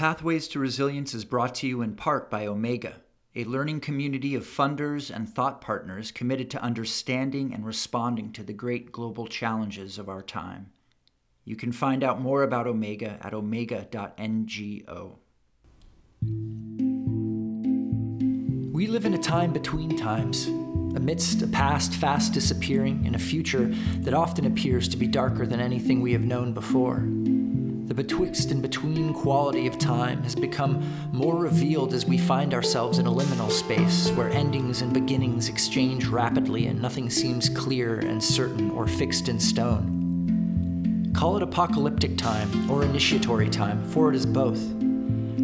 Pathways to Resilience is brought to you in part by Omega, a learning community of funders and thought partners committed to understanding and responding to the great global challenges of our time. You can find out more about Omega at omega.ngo. We live in a time between times, amidst a past fast disappearing and a future that often appears to be darker than anything we have known before. The betwixt and between quality of time has become more revealed as we find ourselves in a liminal space where endings and beginnings exchange rapidly and nothing seems clear and certain or fixed in stone. Call it apocalyptic time or initiatory time, for it is both.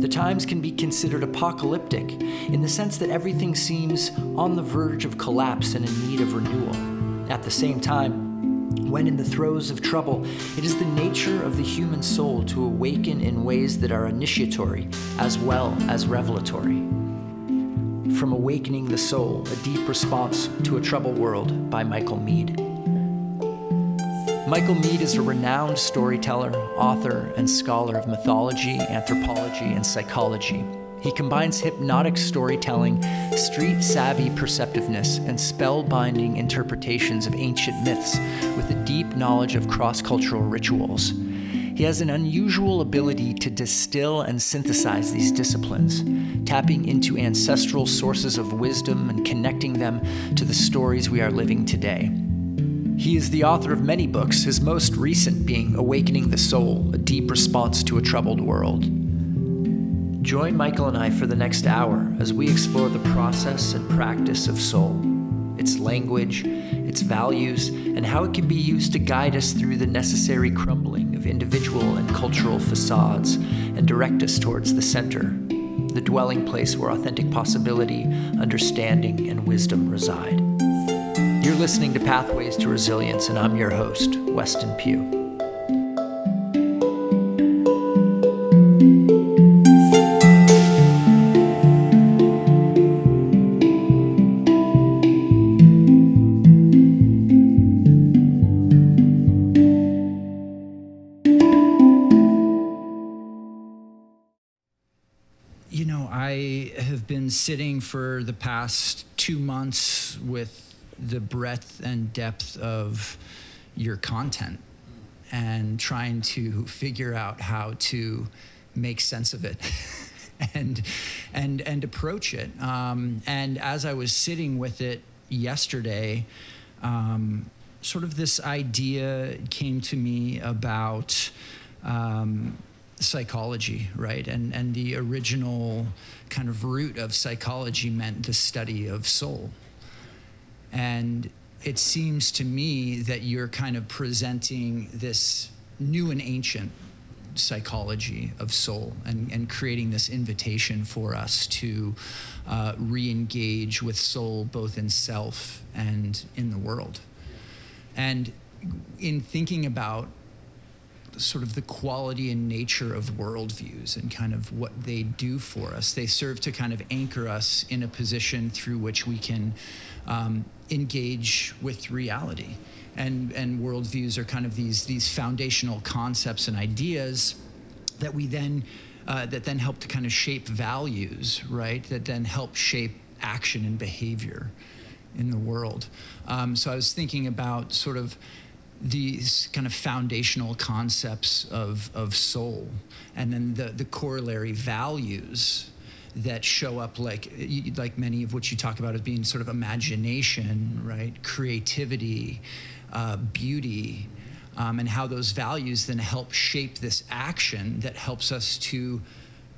The times can be considered apocalyptic in the sense that everything seems on the verge of collapse and in need of renewal. At the same time, when in the throes of trouble, it is the nature of the human soul to awaken in ways that are initiatory as well as revelatory. From Awakening the Soul, a deep response to a troubled world by Michael Meade. Michael Meade is a renowned storyteller, author, and scholar of mythology, anthropology, and psychology. He combines hypnotic storytelling, street savvy perceptiveness, and spellbinding interpretations of ancient myths with a deep knowledge of cross cultural rituals. He has an unusual ability to distill and synthesize these disciplines, tapping into ancestral sources of wisdom and connecting them to the stories we are living today. He is the author of many books, his most recent being Awakening the Soul A Deep Response to a Troubled World. Join Michael and I for the next hour as we explore the process and practice of soul, its language, its values, and how it can be used to guide us through the necessary crumbling of individual and cultural facades and direct us towards the center, the dwelling place where authentic possibility, understanding, and wisdom reside. You're listening to Pathways to Resilience, and I'm your host, Weston Pugh. You know, I have been sitting for the past two months with the breadth and depth of your content and trying to figure out how to make sense of it and and and approach it. Um, and as I was sitting with it yesterday, um, sort of this idea came to me about. Um, psychology, right? And and the original kind of root of psychology meant the study of soul. And it seems to me that you're kind of presenting this new and ancient psychology of soul and, and creating this invitation for us to uh, re engage with soul both in self and in the world. And in thinking about sort of the quality and nature of worldviews and kind of what they do for us. They serve to kind of anchor us in a position through which we can um, engage with reality. And, and worldviews are kind of these, these foundational concepts and ideas that we then uh, that then help to kind of shape values, right? That then help shape action and behavior in the world. Um, so I was thinking about sort of these kind of foundational concepts of, of soul and then the, the corollary values that show up like like many of what you talk about as being sort of imagination right? Creativity uh, beauty um, and how those values then help shape this action that helps us to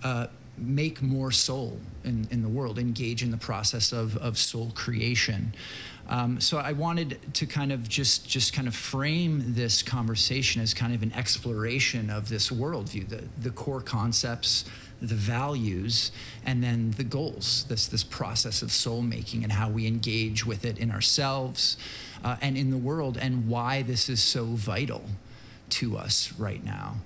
uh, make more soul in, in the world engage in the process of, of soul creation um, so I wanted to kind of just just kind of frame this conversation as kind of an exploration of this worldview, the the core concepts, the values, and then the goals. This this process of soul making and how we engage with it in ourselves uh, and in the world, and why this is so vital to us right now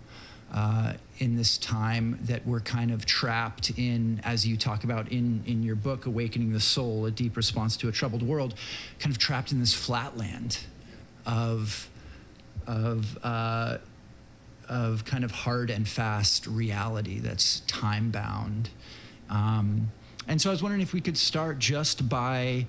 uh, in this time that we're kind of trapped in, as you talk about in, in your book, Awakening the Soul, a deep response to a troubled world, kind of trapped in this flatland of, of uh, of kind of hard and fast reality that's time bound. Um, and so I was wondering if we could start just by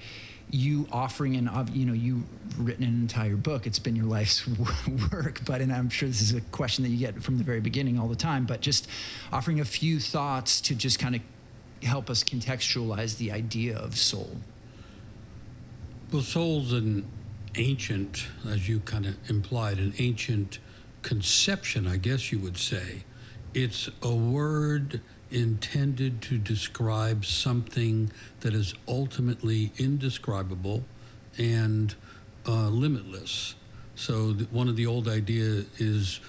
you offering an you know you've written an entire book. It's been your life's work. But and i'm sure this is a question that you get from the very beginning all the time but just offering a few thoughts to just kind of help us contextualize the idea of soul. Well soul's an ancient as you kind of implied an ancient conception i guess you would say. It's a word intended to describe something that is ultimately indescribable and uh, limitless. So one of the old ideas is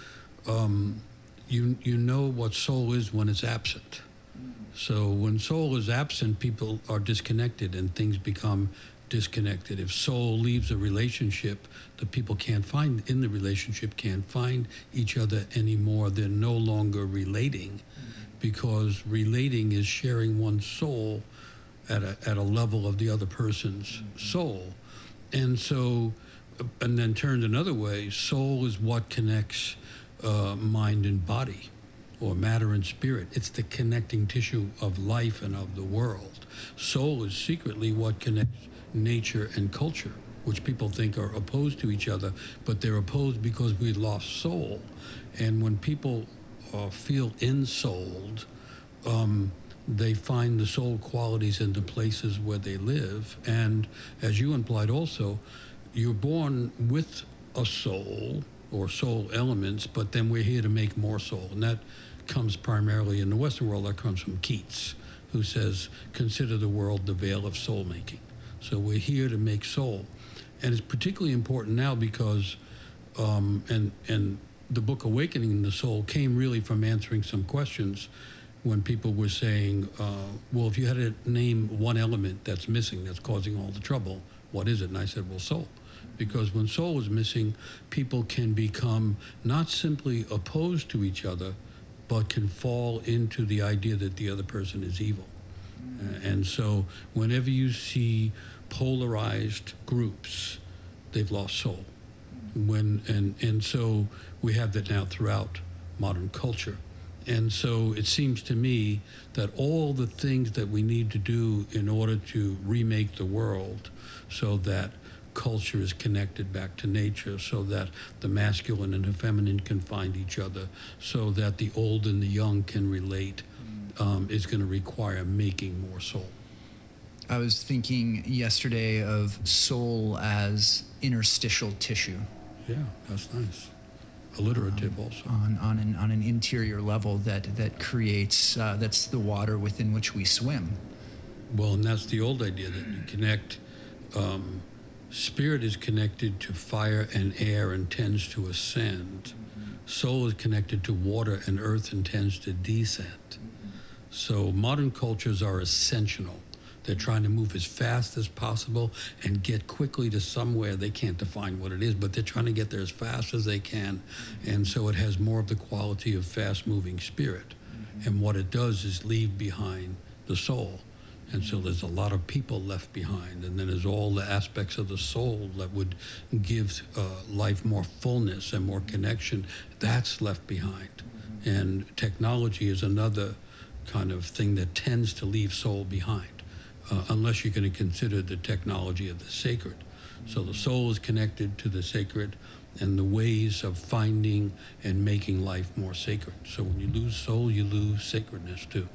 um, you you know what soul is when it's absent. So when soul is absent, people are disconnected and things become disconnected. If soul leaves a relationship, the people can't find in the relationship can't find each other anymore. They're no longer relating because relating is sharing one's soul at a, at a level of the other person's mm-hmm. soul. And so, and then turned another way, soul is what connects uh, mind and body, or matter and spirit. It's the connecting tissue of life and of the world. Soul is secretly what connects nature and culture, which people think are opposed to each other, but they're opposed because we lost soul. And when people feel ensouled, um, they find the soul qualities in the places where they live. And as you implied also, you're born with a soul or soul elements, but then we're here to make more soul. And that comes primarily in the Western world, that comes from Keats, who says, consider the world the vale of soul making. So we're here to make soul. And it's particularly important now because, um, and, and the book Awakening the Soul came really from answering some questions when people were saying, uh, well, if you had to name one element that's missing, that's causing all the trouble, what is it? And I said, well, soul. Because when soul is missing, people can become not simply opposed to each other, but can fall into the idea that the other person is evil. And so whenever you see polarized groups, they've lost soul. When, and, and so we have that now throughout modern culture. And so it seems to me that all the things that we need to do in order to remake the world so that culture is connected back to nature, so that the masculine and the feminine can find each other, so that the old and the young can relate, um, is going to require making more soul. I was thinking yesterday of soul as interstitial tissue. Yeah, that's nice alliterative um, also on on an on an interior level that that creates uh, that's the water within which we swim. Well, and that's the old idea that you connect. Um, spirit is connected to fire and air and tends to ascend. Soul is connected to water and earth and tends to descend. So modern cultures are ascensional. They're trying to move as fast as possible and get quickly to somewhere. They can't define what it is, but they're trying to get there as fast as they can. And so it has more of the quality of fast moving spirit. And what it does is leave behind the soul. And so there's a lot of people left behind. And then there's all the aspects of the soul that would give uh, life more fullness and more connection. That's left behind. And technology is another kind of thing that tends to leave soul behind uh, unless you're going to consider the technology of the sacred. So the soul is connected to the sacred and the ways of finding and making life more sacred. So when you lose soul, you lose sacredness too.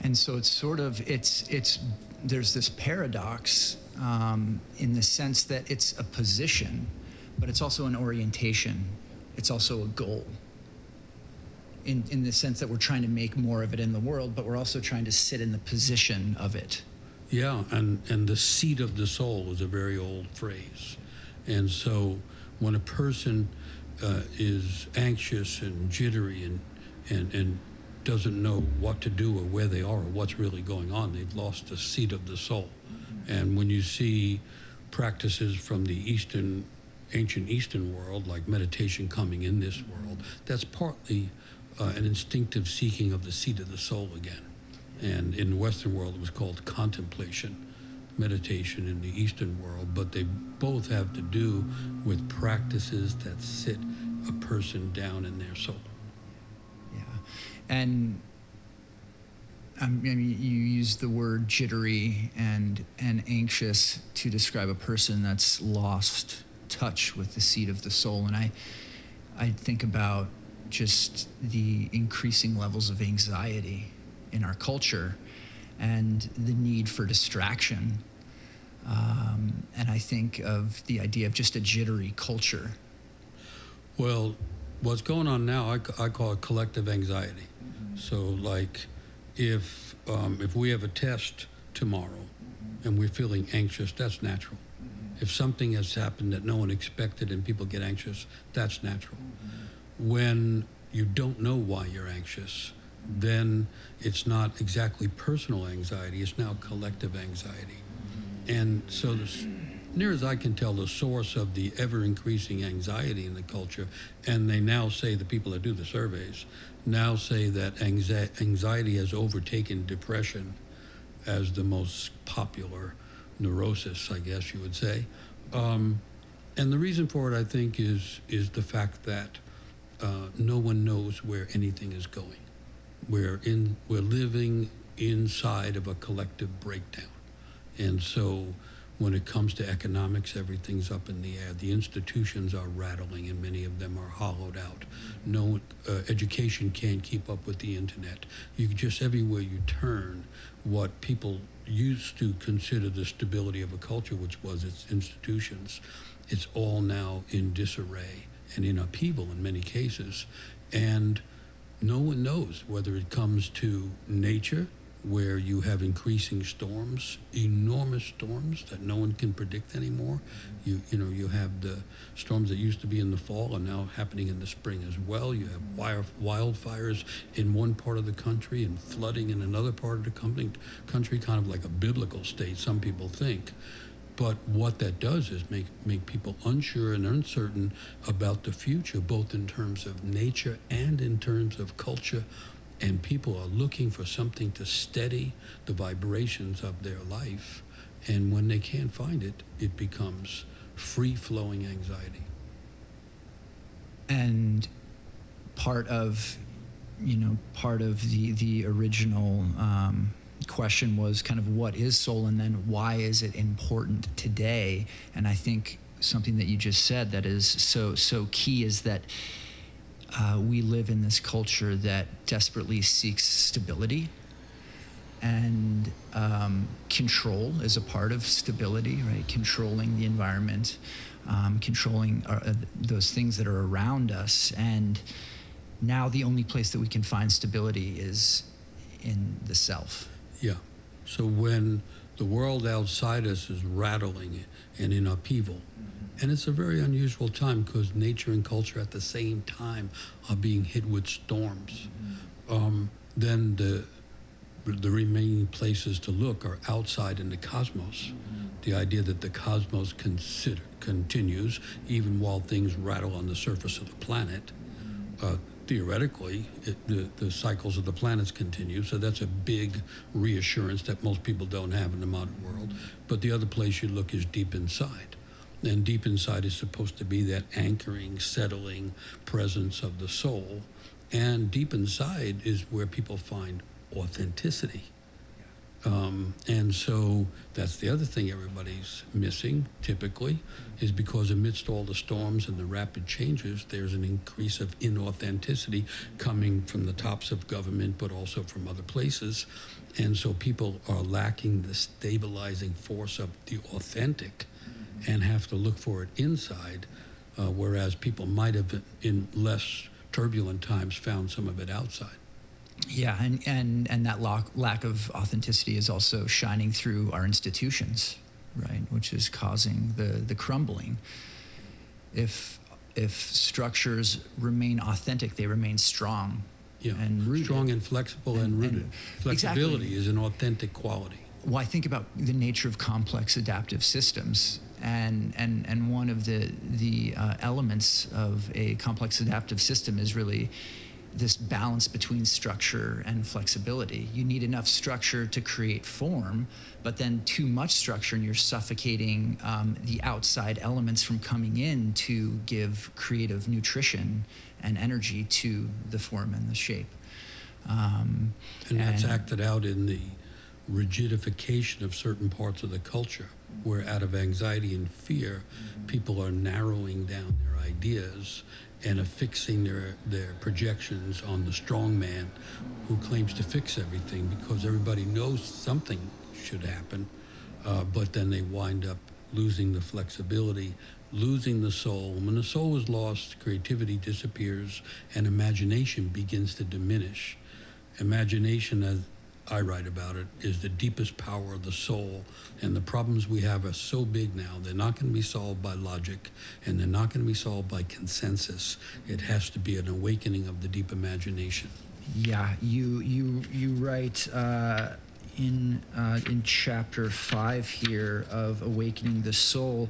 And so it's sort of it's it's there's this paradox um, in the sense that it's a position, but it's also an orientation. It's also a goal in, in the sense that we're trying to make more of it in the world, but we're also trying to sit in the position of it. Yeah, and, and the seat of the soul is a very old phrase. And so when a person uh, is anxious and jittery and, and, and doesn't know what to do or where they are or what's really going on, they've lost the seat of the soul. And when you see practices from the Eastern, ancient Eastern world, like meditation coming in this world, that's partly uh, an instinctive seeking of the seat of the soul again. And in the Western world, it was called contemplation, meditation in the Eastern world, but they both have to do with practices that sit a person down in their soul. Yeah, and I mean, you use the word jittery and and anxious to describe a person that's lost touch with the seat of the soul, and I I think about just the increasing levels of anxiety in our culture and the need for distraction. Um, and I think of the idea of just a jittery culture. Well, what's going on now, I, I call it collective anxiety. Mm-hmm. So, like, if um, if we have a test tomorrow and we're feeling anxious, that's natural. Mm-hmm. If something has happened that no one expected and people get anxious, that's natural. When you don't know why you're anxious, then it's not exactly personal anxiety, it's now collective anxiety. And so, near as I can tell, the source of the ever increasing anxiety in the culture, and they now say, the people that do the surveys now say that anxiety has overtaken depression as the most popular neurosis, I guess you would say. Um, and the reason for it, I think, is is the fact that uh, no one knows where anything is going. We're in we're living inside of a collective breakdown, and so when it comes to economics, everything's up in the air. The institutions are rattling, and many of them are hollowed out. No uh, education can't keep up with the internet. You just everywhere you turn, what people used to consider the stability of a culture, which was its institutions, it's all now in disarray and in upheaval in many cases, and no one knows whether it comes to nature where you have increasing storms, enormous storms that no one can predict anymore. You you know you have the storms that used to be in the fall are now happening in the spring as well. You have wire, wildfires in one part of the country and flooding in another part of the country, country, kind of like a biblical state. Some people think. But what that does is make, make people unsure and uncertain about the future, both in terms of nature and in terms of culture and people are looking for something to steady the vibrations of their life. And when they can't find it, it becomes free flowing anxiety. And part of, you know, part of the, the original um, question was kind of what is soul and then why is it important today? And I think something that you just said that is so, so key is that uh, we live in this culture that desperately seeks stability and um, control is a part of stability right? Controlling the environment um, controlling our, uh, those things that are around us. And now the only place that we can find stability is in the self yeah so when the world outside us is rattling and in upheaval and it's a very unusual time because nature and culture at the same time are being hit with storms. Mm-hmm. Um, then the the remaining places to look are outside in the cosmos. Mm-hmm. The idea that the cosmos consider, continues even while things rattle on the surface of the planet. Mm-hmm. Uh, theoretically, it, the, the cycles of the planets continue. So that's a big reassurance that most people don't have in the modern world. But the other place you look is deep inside. And deep inside is supposed to be that anchoring, settling presence of the soul. And deep inside is where people find authenticity. Um, and so that's the other thing everybody's missing typically is because amidst all the storms and the rapid changes, there's an increase of inauthenticity coming from the tops of government, but also from other places. And so people are lacking the stabilizing force of the authentic and have to look for it inside, uh, whereas people might have, in less turbulent times, found some of it outside. Yeah, and, and, and that lack, lack of authenticity is also shining through our institutions, right, which is causing the, the crumbling. If, if structures remain authentic, they remain strong yeah. and rooted. Strong and flexible and, and rooted. And Flexibility exactly. is an authentic quality. Well, I think about the nature of complex adaptive systems and and and one of the the uh, elements of a complex adaptive system is really this balance between structure and flexibility. You need enough structure to create form, but then too much structure and you're suffocating um, the outside elements from coming in to give creative nutrition and energy to the form and the shape. Um, and that's and, acted out in the rigidification of certain parts of the culture, where out of anxiety and fear, people are narrowing down their ideas and affixing their, their projections on the strong man who claims to fix everything because everybody knows something should happen, uh, but then they wind up losing the flexibility, losing the soul. When the soul is lost, creativity disappears and imagination begins to diminish. Imagination, as I write about it, is the deepest power of the soul. And the problems we have are so big now, they're not going to be solved by logic and they're not going to be solved by consensus. It has to be an awakening of the deep imagination. Yeah, you you you write uh, in uh, in chapter five here of awakening the soul,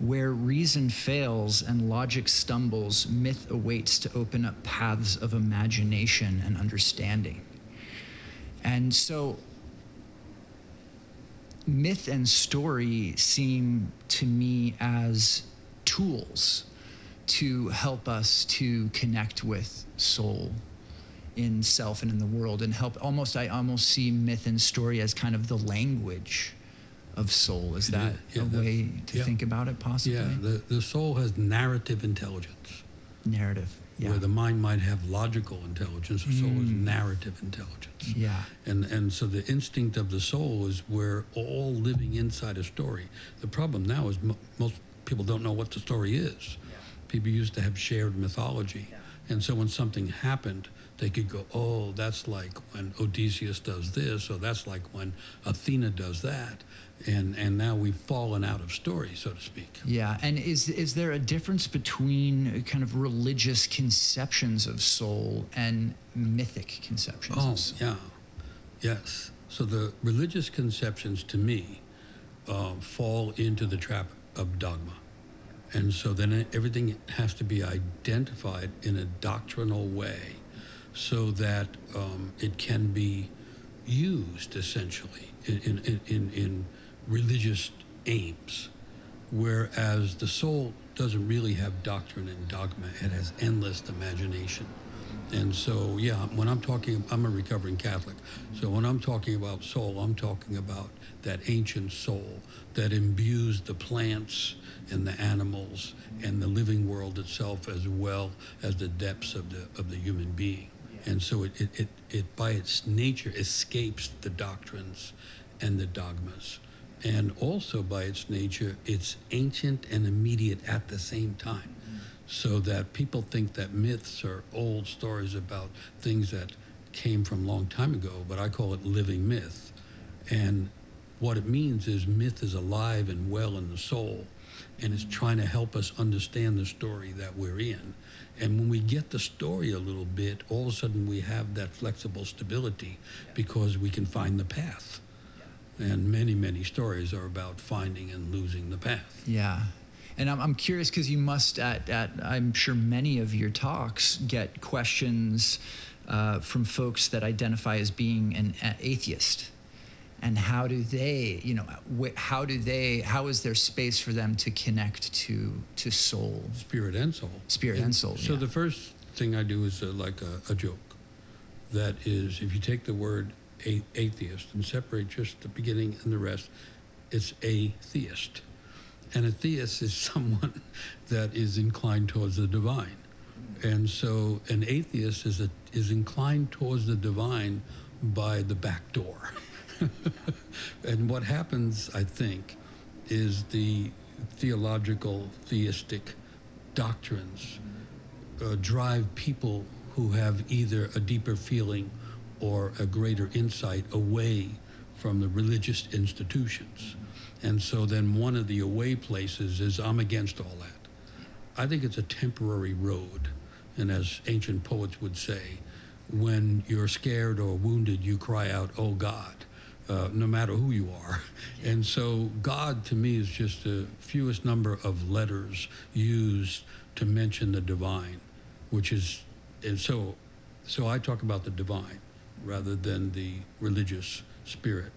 where reason fails and logic stumbles, myth awaits to open up paths of imagination and understanding. And so myth and story seem to me as tools to help us to connect with soul in self and in the world and help almost i almost see myth and story as kind of the language of soul. Is that yeah, a way to yeah. think about it possibly? Yeah the, the soul has narrative intelligence. Narrative yeah. where the mind might have logical intelligence, the soul is mm. narrative intelligence. Yeah. And and so the instinct of the soul is we're all living inside a story. The problem now is mo- most people don't know what the story is. Yeah. People used to have shared mythology. Yeah. And so when something happened, they could go, oh, that's like when Odysseus does this, or that's like when Athena does that and and now we've fallen out of story, so to speak. Yeah, and is is there a difference between kind of religious conceptions of soul and mythic conceptions? Oh, yeah, yes. So the religious conceptions, to me, uh, fall into the trap of dogma, and so then everything has to be identified in a doctrinal way, so that um, it can be used essentially in in, in, in religious aims, whereas the soul doesn't really have doctrine and dogma, it has endless imagination. And so, yeah, when I'm talking, I'm a recovering Catholic. So when I'm talking about soul, I'm talking about that ancient soul that imbues the plants and the animals and the living world itself as well as the depths of the, of the human being. And so it, it, it, it, by its nature, escapes the doctrines and the dogmas and also by its nature, it's ancient and immediate at the same time. So that people think that myths are old stories about things that came from a long time ago, but I call it living myth. And what it means is myth is alive and well in the soul, and it's trying to help us understand the story that we're in. And when we get the story a little bit, all of a sudden we have that flexible stability because we can find the path and many many stories are about finding and losing the path. Yeah. And i'm, I'm curious because you must at, at i'm sure many of your talks get questions uh, from folks that identify as being an atheist. And how do they you know how do they how is there space for them to connect to to soul? Spirit and soul. Spirit and, and soul so yeah. the first thing i do is uh, like a, a joke. That is if you take the word atheist and separate just the beginning and the rest. It's a theist. And a theist is someone that is inclined towards the divine. And so an atheist is, a, is inclined towards the divine by the back door. and what happens, I think, is the theological, theistic doctrines uh, drive people who have either a deeper feeling or a greater insight away from the religious institutions. And so then one of the away places is I'm against all that. I think it's a temporary road. And as ancient poets would say, when you're scared or wounded, you cry out, Oh God, uh, no matter who you are. And so God to me is just the fewest number of letters used to mention the divine, which is, and so So I talk about the divine rather than the religious spirit.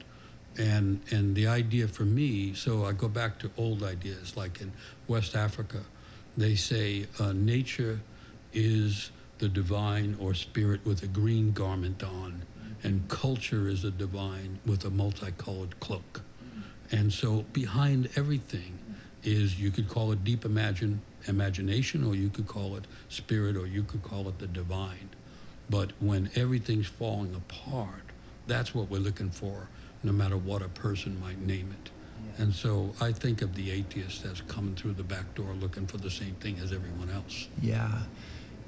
And, and the idea for me, so I go back to old ideas, like in West Africa, they say uh, nature is the divine or spirit with a green garment on, and culture is a divine with a multicolored cloak. And so behind everything is you could call it deep imagine, imagination, or you could call it spirit, or you could call it the divine. But when everything's falling apart, that's what we're looking for, no matter what a person might name it. Yeah. And so I think of the atheist as coming through the back door looking for the same thing as everyone else. Yeah.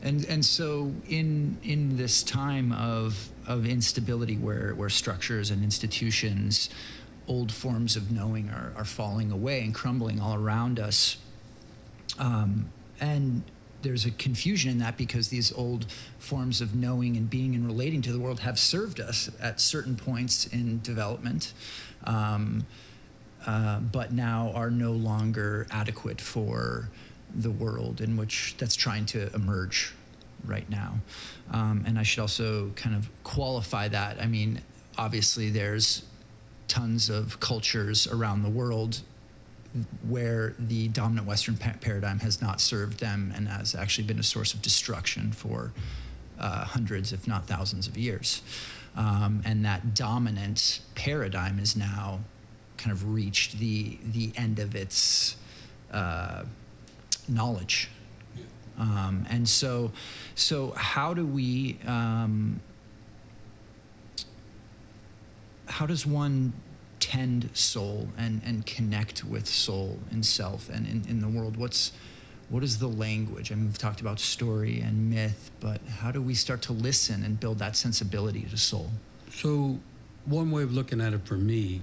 And and so in in this time of of instability where where structures and institutions old forms of knowing are, are falling away and crumbling all around us. Um, and there's a confusion in that because these old forms of knowing and being and relating to the world have served us at certain points in development, um, uh, but now are no longer adequate for the world in which that's trying to emerge right now. Um, and I should also kind of qualify that. I mean, obviously, there's tons of cultures around the world where the dominant Western pa- paradigm has not served them and has actually been a source of destruction for uh, hundreds, if not thousands, of years. Um, and that dominant paradigm is now kind of reached the the end of its uh, knowledge. Um, and so, so how do we? Um, how does one tend soul and, and connect with soul and self and in, in the world? What's what is the language? I mean, we've talked about story and myth, but how do we start to listen and build that sensibility to soul? So, one way of looking at it for me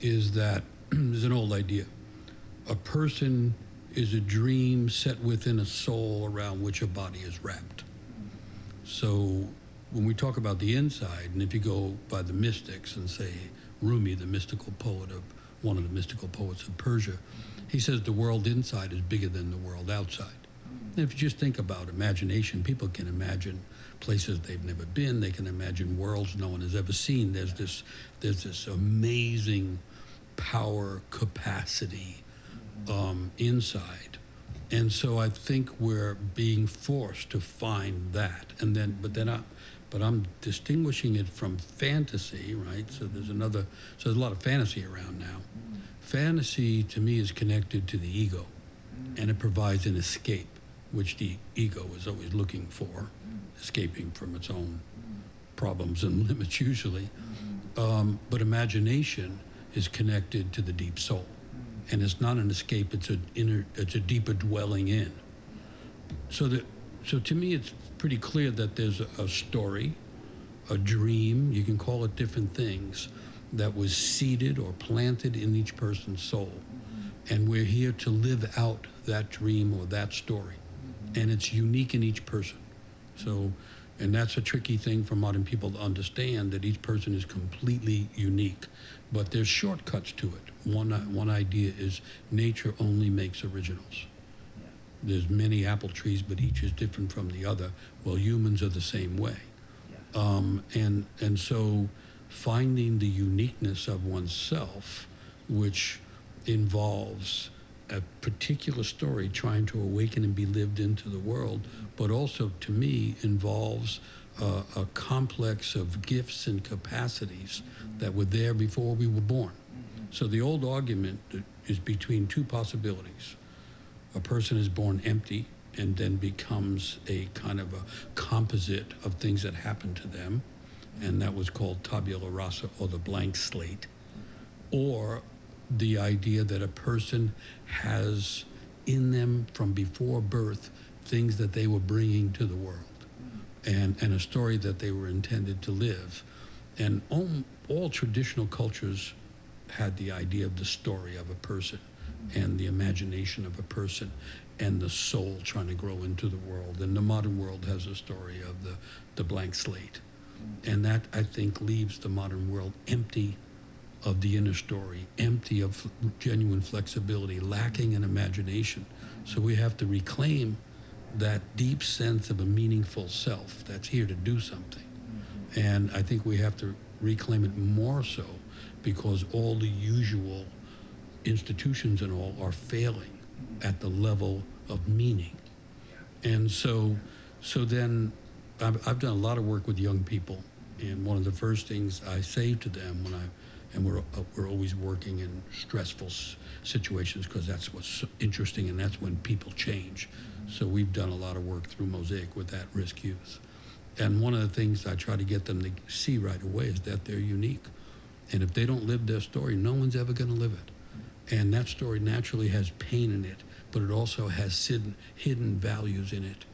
is that there's an old idea. A person is a dream set within a soul around which a body is wrapped. So, when we talk about the inside, and if you go by the mystics and say Rumi, the mystical poet of one of the mystical poets of Persia, he says the world inside is bigger than the world outside. And if you just think about imagination, people can imagine places they've never been. They can imagine worlds no one has ever seen. There's this, there's this amazing power capacity um, inside, and so I think we're being forced to find that. And then, but then I, but I'm distinguishing it from fantasy, right? So there's another, so there's a lot of fantasy around now. Mm. Fantasy to me is connected to the ego, mm. and it provides an escape, which the ego is always looking for, mm. escaping from its own problems and limits usually. Um, but imagination is connected to the deep soul, and it's not an escape; it's a inner, it's a deeper dwelling in. So that, so to me, it's pretty clear that there's a, story, a dream, you can call it different things, that was seeded or planted in each person's soul. Mm-hmm. And we're here to live out that dream or that story. Mm-hmm. And it's unique in each person. So, and that's a tricky thing for modern people to understand that each person is completely unique. But there's shortcuts to it. One, one idea is nature only makes originals there's many apple trees, but each is different from the other. Well, humans are the same way. Yeah. Um, and, and so finding the uniqueness of oneself, which involves a particular story trying to awaken and be lived into the world, but also to me involves uh, a complex of gifts and capacities that were there before we were born. Mm-hmm. So the old argument is between two possibilities a person is born empty and then becomes a kind of a composite of things that happen to them, and that was called tabula rasa or the blank slate, or the idea that a person has in them from before birth things that they were bringing to the world and, and a story that they were intended to live. And all, all traditional cultures had the idea of the story of a person and the imagination of a person and the soul trying to grow into the world. And the modern world has a story of the, the blank slate. And that, I think, leaves the modern world empty of the inner story, empty of genuine flexibility, lacking in imagination. So we have to reclaim that deep sense of a meaningful self that's here to do something. And I think we have to reclaim it more so because all the usual institutions and all are failing at the level of meaning. And so, so then I've, I've done a lot of work with young people. And one of the first things I say to them when I, and we're, uh, we're always working in stressful situations because that's what's interesting and that's when people change. So we've done a lot of work through Mosaic with at risk youth. And one of the things I try to get them to see right away is that they're unique. And if they don't live their story, no one's ever going to live it. And that story naturally has pain in it, but it also has hidden, values in it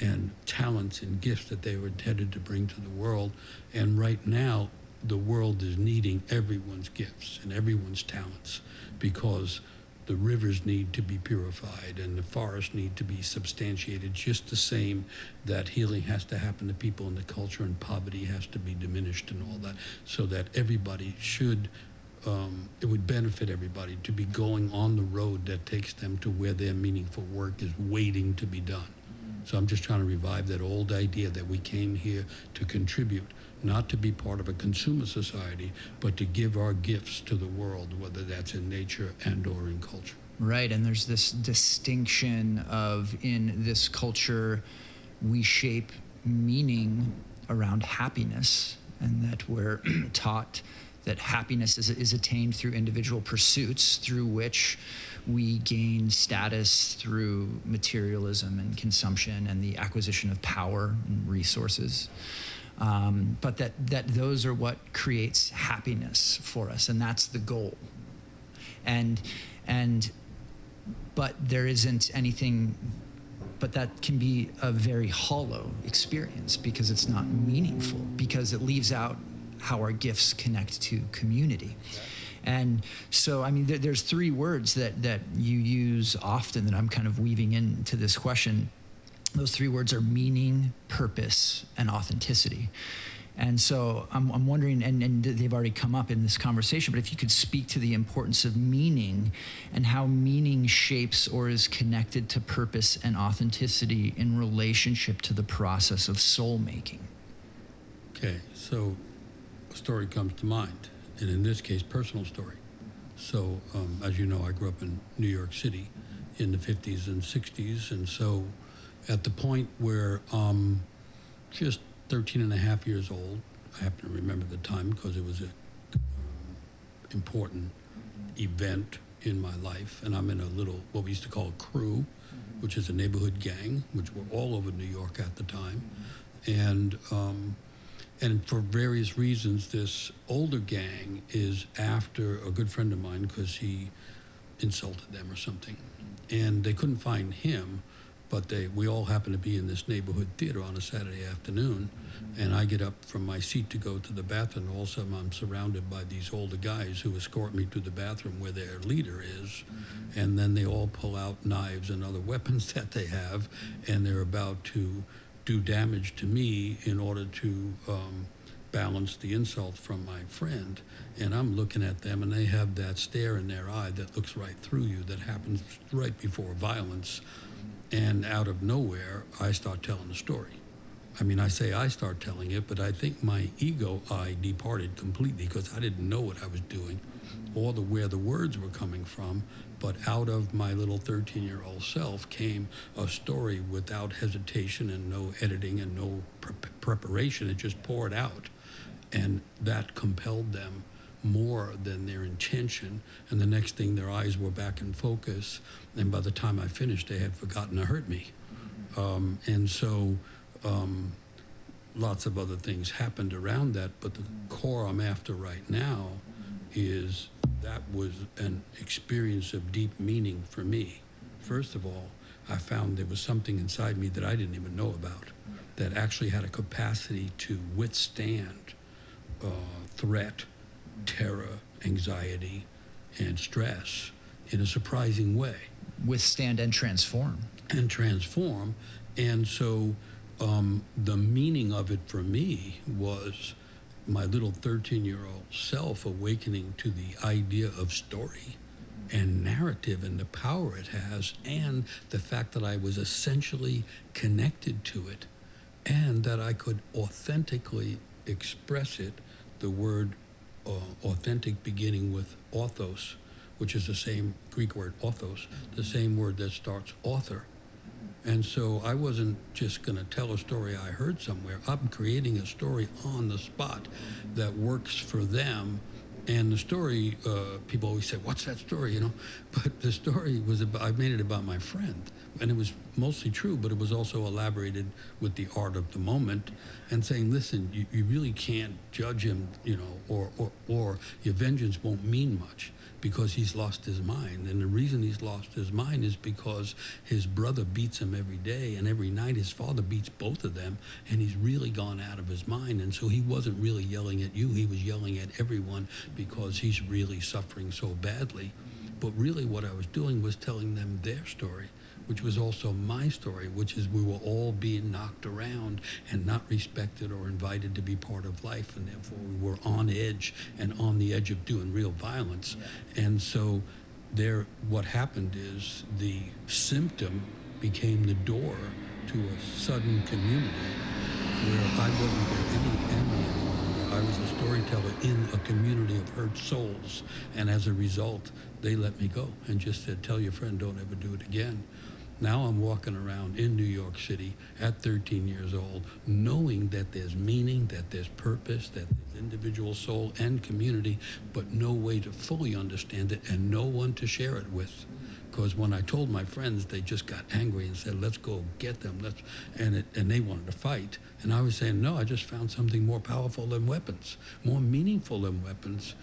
and talents and gifts that they were intended to bring to the world. And right now, the world is needing everyone's gifts and everyone's talents because the rivers need to be purified and the forests need to be substantiated just the same that healing has to happen to people in the culture and poverty has to be diminished and all that so that everybody should um, it would benefit everybody to be going on the road that takes them to where their meaningful work is waiting to be done so i'm just trying to revive that old idea that we came here to contribute not to be part of a consumer society, but to give our gifts to the world, whether that's in nature and or in culture. Right, and there's this distinction of in this culture, we shape meaning around happiness, and that we're taught that happiness is, is attained through individual pursuits through which we gain status through materialism and consumption and the acquisition of power and resources um, but that that those are what creates happiness for us, and that's the goal. And and but there isn't anything. But that can be a very hollow experience because it's not meaningful because it leaves out how our gifts connect to community. And so, I mean, there, there's three words that, that you use often that I'm kind of weaving into this question those three words are meaning, purpose, and authenticity. And so I'm, I'm wondering, and, and, they've already come up in this conversation, but if you could speak to the importance of meaning and how meaning shapes or is connected to purpose and authenticity in relationship to the process of soul making. Okay, so story comes to mind, and in this case, personal story. So, um, as you know, I grew up in New York City in the 50s and 60s, and so at the point where um, just 13 and a half years old, I happen to remember the time because it was an um, important event in my life, and I'm in a little, what we used to call a crew, which is a neighborhood gang, which were all over New York at the time. And, um, and for various reasons, this older gang is after a good friend of mine because he insulted them or something. And they couldn't find him, but they we all happen to be in this neighborhood theater on a Saturday afternoon, and I get up from my seat to go to the bathroom. All of a sudden, I'm surrounded by these older guys who escort me to the bathroom where their leader is, and then they all pull out knives and other weapons that they have, and they're about to do damage to me in order to um, balance the insult from my friend. And I'm looking at them, and they have that stare in their eye that looks right through you that happens right before violence. And out of nowhere, I start telling the story. I mean, I say I start telling it, but I think my ego I departed completely because I didn't know what I was doing or the where the words were coming from. But out of my little 13 year old self came a story without hesitation and no editing and no pre- preparation. It just poured out. And that compelled them more than their intention. And the next thing, their eyes were back in focus. And by the time I finished, they had forgotten to hurt me. Um, and so um, lots of other things happened around that. But the core I'm after right now is that was an experience of deep meaning for me. First of all, I found there was something inside me that I didn't even know about that actually had a capacity to withstand uh, threat terror, anxiety, and stress in a surprising way. Withstand and transform. And transform. And so um, the meaning of it for me was my little 13 year old self awakening to the idea of story and narrative and the power it has, and the fact that I was essentially connected to it, and that I could authentically express it, the word uh, authentic beginning with authos, which is the same Greek word authos, the same word that starts author. And so I wasn't just going to tell a story I heard somewhere. I'm creating a story on the spot that works for them and the story, uh, people always say, "What's that story?" You know, but the story was about. I made it about my friend, and it was mostly true, but it was also elaborated with the art of the moment, and saying, "Listen, you, you really can't judge him, you know, or, or or your vengeance won't mean much." because he's lost his mind. And the reason he's lost his mind is because his brother beats him every day, and every night his father beats both of them, and he's really gone out of his mind. And so he wasn't really yelling at you, he was yelling at everyone because he's really suffering so badly. But really, what I was doing was telling them their story which was also my story, which is we were all being knocked around and not respected or invited to be part of life, and therefore we were on edge and on the edge of doing real violence. And so there, what happened is the symptom became the door to a sudden community where I wasn't there any enemy anymore. I was a storyteller in a community of hurt souls. And as a result, they let me go and just said, tell your friend, don't ever do it again. Now I'm walking around in New York City at 13 years old, knowing that there's meaning, that there's purpose, that there's individual soul and community, but no way to fully understand it and no one to share it with. Because when I told my friends, they just got angry and said, "Let's go get them," let's, and it, and they wanted to fight. And I was saying, "No, I just found something more powerful than weapons, more meaningful than weapons."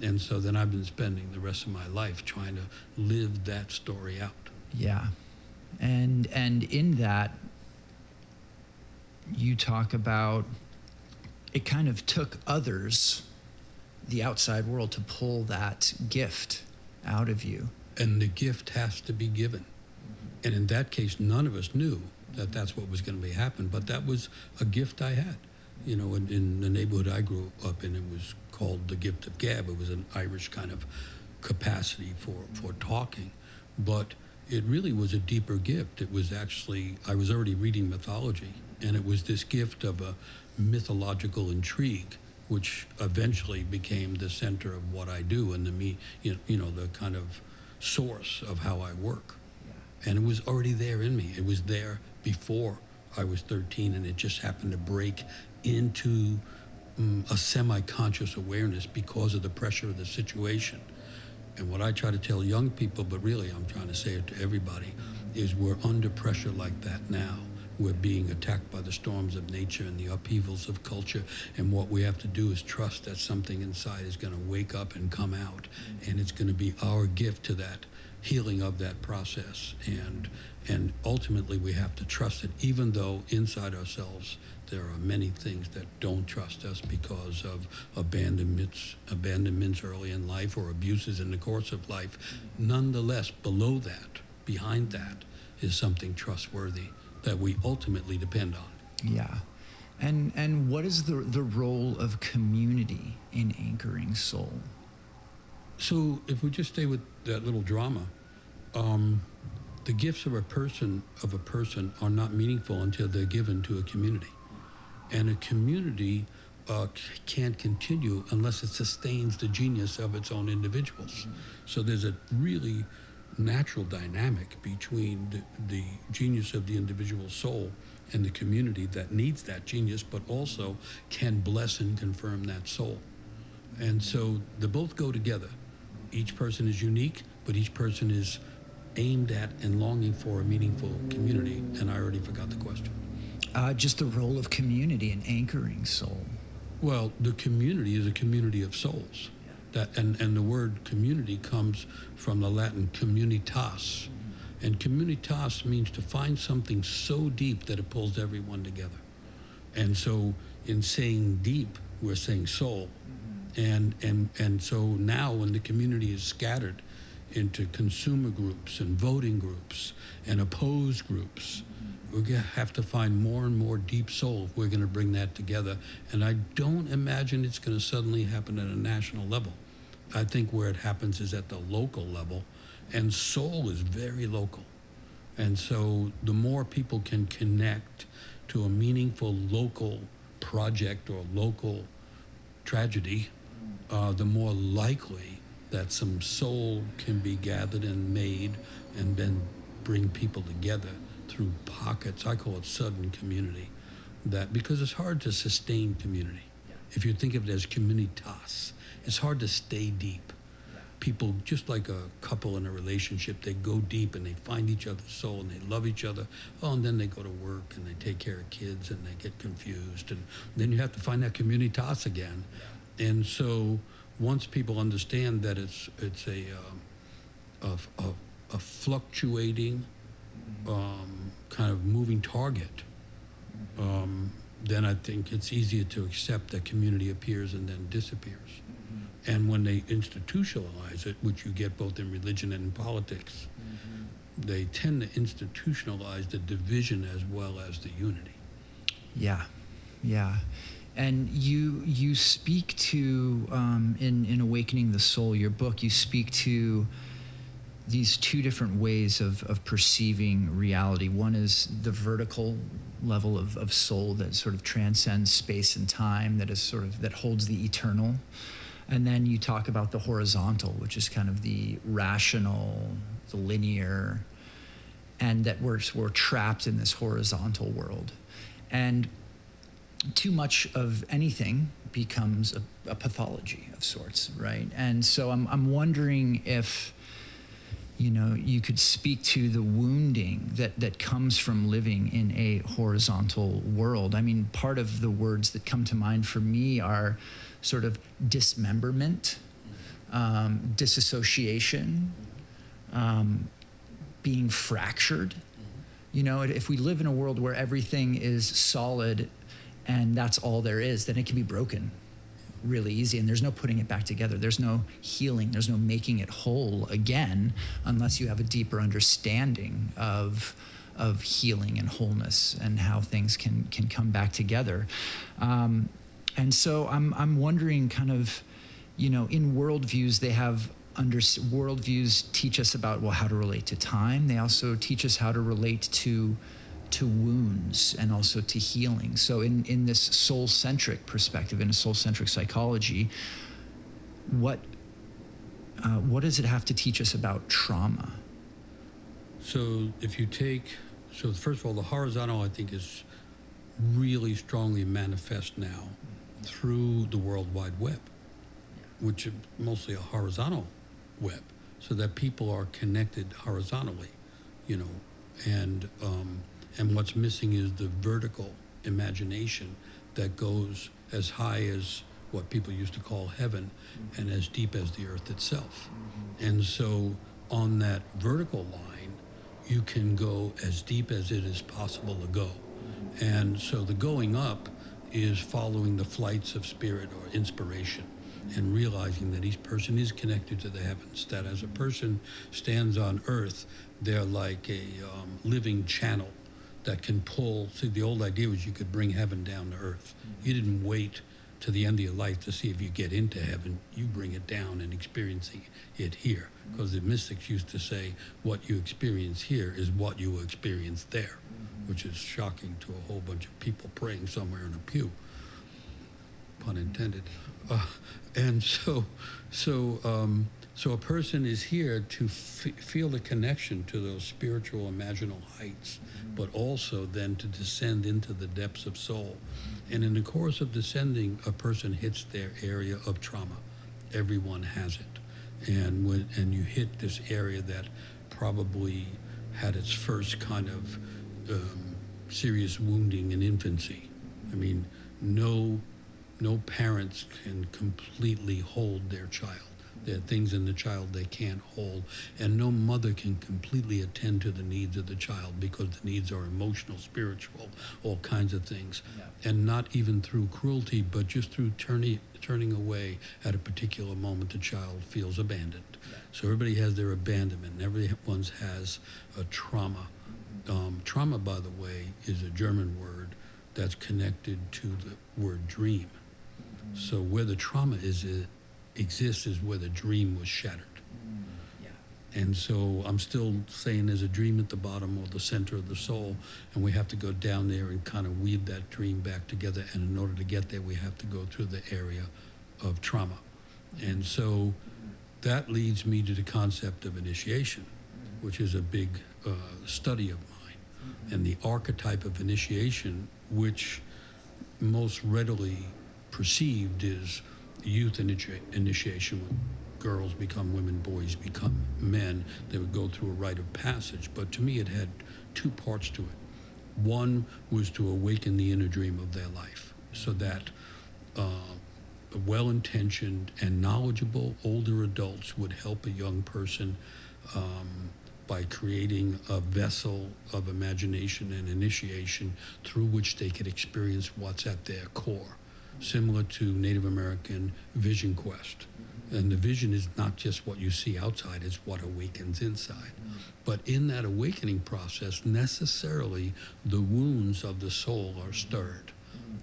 And so then I've been spending the rest of my life trying to live that story out. Yeah and and in that you talk about it kind of took others the outside world to pull that gift out of you. And the gift has to be given. And in that case none of us knew that that's what was going to be happen but that was a gift i had. You know in, in the neighborhood i grew up in it was called the gift of gab. It was an irish kind of capacity for for talking. But it really was a deeper gift. It was actually, I was already reading mythology, and it was this gift of a mythological intrigue, which eventually became the center of what I do and the me, you know, the kind of source of how I work. Yeah. And it was already there in me. It was there before I was 13, and it just happened to break into um, a semi conscious awareness because of the pressure of the situation. And what I try to tell young people, but really I'm trying to say it to everybody, is we're under pressure like that now. We're being attacked by the storms of nature and the upheavals of culture. And what we have to do is trust that something inside is going to wake up and come out. And it's going to be our gift to that healing of that process. And, and ultimately, we have to trust it, even though inside ourselves there are many things that don't trust us because of abandonments, abandonments early in life or abuses in the course of life. Nonetheless, below that, behind that, is something trustworthy that we ultimately depend on. Yeah. And and what is the the role of community in anchoring soul? So if we just stay with that little drama, um, the gifts of a person of a person are not meaningful until they're given to a community. And a community uh, can't continue unless it sustains the genius of its own individuals. So there's a really natural dynamic between the, the, genius of the individual soul and the community that needs that genius, but also can bless and confirm that soul. And so they both go together. Each person is unique, but each person is aimed at and longing for a meaningful community. And I already forgot the question uh, just the role of community in anchoring soul? Well, the community is a community of souls. That, and, and the word community comes from the Latin communitas. And communitas means to find something so deep that it pulls everyone together. And so in saying deep, we're saying soul. And, and, and so now when the community is scattered into consumer groups and voting groups and opposed groups, we're going to have to find more and more deep soul if we're going to bring that together. And I don't imagine it's going to suddenly happen at a national level. I think where it happens is at the local level And soul is very local. And so the more people can connect to a meaningful local project or local tragedy, uh, the more likely that some soul can be gathered and made and then bring people together through pockets. I call it sudden community. That because it's hard to sustain community. If you think of it as communitas, it's hard to stay deep. People, just like a couple in a relationship, they go deep and they find each other's soul and they love each other. Oh, and then they go to work and they take care of kids and they get confused. And then you have to find that communitas again. And so once people understand that it's, it's a, um, a, a, a fluctuating, um, kind of moving target, um, then I think it's easier to accept that community appears and then disappears. And when they institutionalize it, which you get both in religion and in politics, mm-hmm. they tend to institutionalize the division as well as the unity. Yeah, yeah. And you you speak to um, in in awakening the soul, your book. You speak to these two different ways of, of perceiving reality. One is the vertical level of, of soul that sort of transcends space and time, that is sort of that holds the eternal. And then you talk about the horizontal, which is kind of the rational, the linear, and that we're, we're trapped in this horizontal world. And too much of anything becomes a, a pathology of sorts, right? And so I'm, I'm wondering if you know, you could speak to the wounding that, that comes from living in a horizontal world. I mean, part of the words that come to mind for me are sort of dismemberment, um, disassociation, um, being fractured. You know, if we live in a world where everything is solid and that's all there is, then it can be broken really easy and there's no putting it back together. There's no healing. There's no making it whole again unless you have a deeper understanding of of healing and wholeness and how things can can come back together. Um, and so I'm I'm wondering kind of you know in worldviews they have under worldviews teach us about well how to relate to time. They also teach us how to relate to to wounds and also to healing. So, in, in this soul centric perspective, in a soul centric psychology, what, uh, what does it have to teach us about trauma? So, if you take, so first of all, the horizontal, I think, is really strongly manifest now through the World Wide Web, which is mostly a horizontal web, so that people are connected horizontally, you know, and um, and what's missing is the vertical imagination that goes as high as what people used to call heaven mm-hmm. and as deep as the earth itself. Mm-hmm. And so on that vertical line, you can go as deep as it is possible to go. Mm-hmm. And so the going up is following the flights of spirit or inspiration and realizing that each person is connected to the heavens, that as a person stands on earth, they're like a um, living channel that can pull. See, the old idea was you could bring heaven down to earth. You didn't wait to the end of your life to see if you get into heaven. You bring it down and experiencing it here. Because the mystics used to say, what you experience here is what you experience there, which is shocking to a whole bunch of people praying somewhere in a pew. Pun intended. Uh, and so, so, um, so a person is here to f- feel the connection to those spiritual, imaginal heights but also then to descend into the depths of soul. And in the course of descending, a person hits their area of trauma. Everyone has it. And when and you hit this area that probably had its first kind of um, serious wounding in infancy. I mean, no no parents can completely hold their child. There are things in the child they can't hold. And no mother can completely attend to the needs of the child because the needs are emotional, spiritual, all kinds of things. Yeah. And not even through cruelty, but just through turning, turning away at a particular moment, the child feels abandoned. Yeah. So everybody has their abandonment, and everyone has a trauma. Um, trauma, by the way, is a German word that's connected to the word dream. Mm-hmm. So where the trauma is, exists is where the dream was shattered. Mm, yeah. And so I'm still saying there's a dream at the bottom or the center of the soul, and we have to go down there and kind of weave that dream back together. And in order to get there, we have to go through the area of trauma. And so that leads me to the concept of initiation, which is a big uh, study of mine. And the archetype of initiation, which most readily perceived is youth initi- initiation girls become women, boys become men. They would go through a rite of passage. But to me, it had two parts to it. One was to awaken the inner dream of their life so that uh, well intentioned and knowledgeable older adults would help a young person um, by creating a vessel of imagination and initiation through which they could experience what's at their core, similar to Native American Vision Quest and the vision is not just what you see outside, it's what awakens inside. But in that awakening process, necessarily the wounds of the soul are stirred.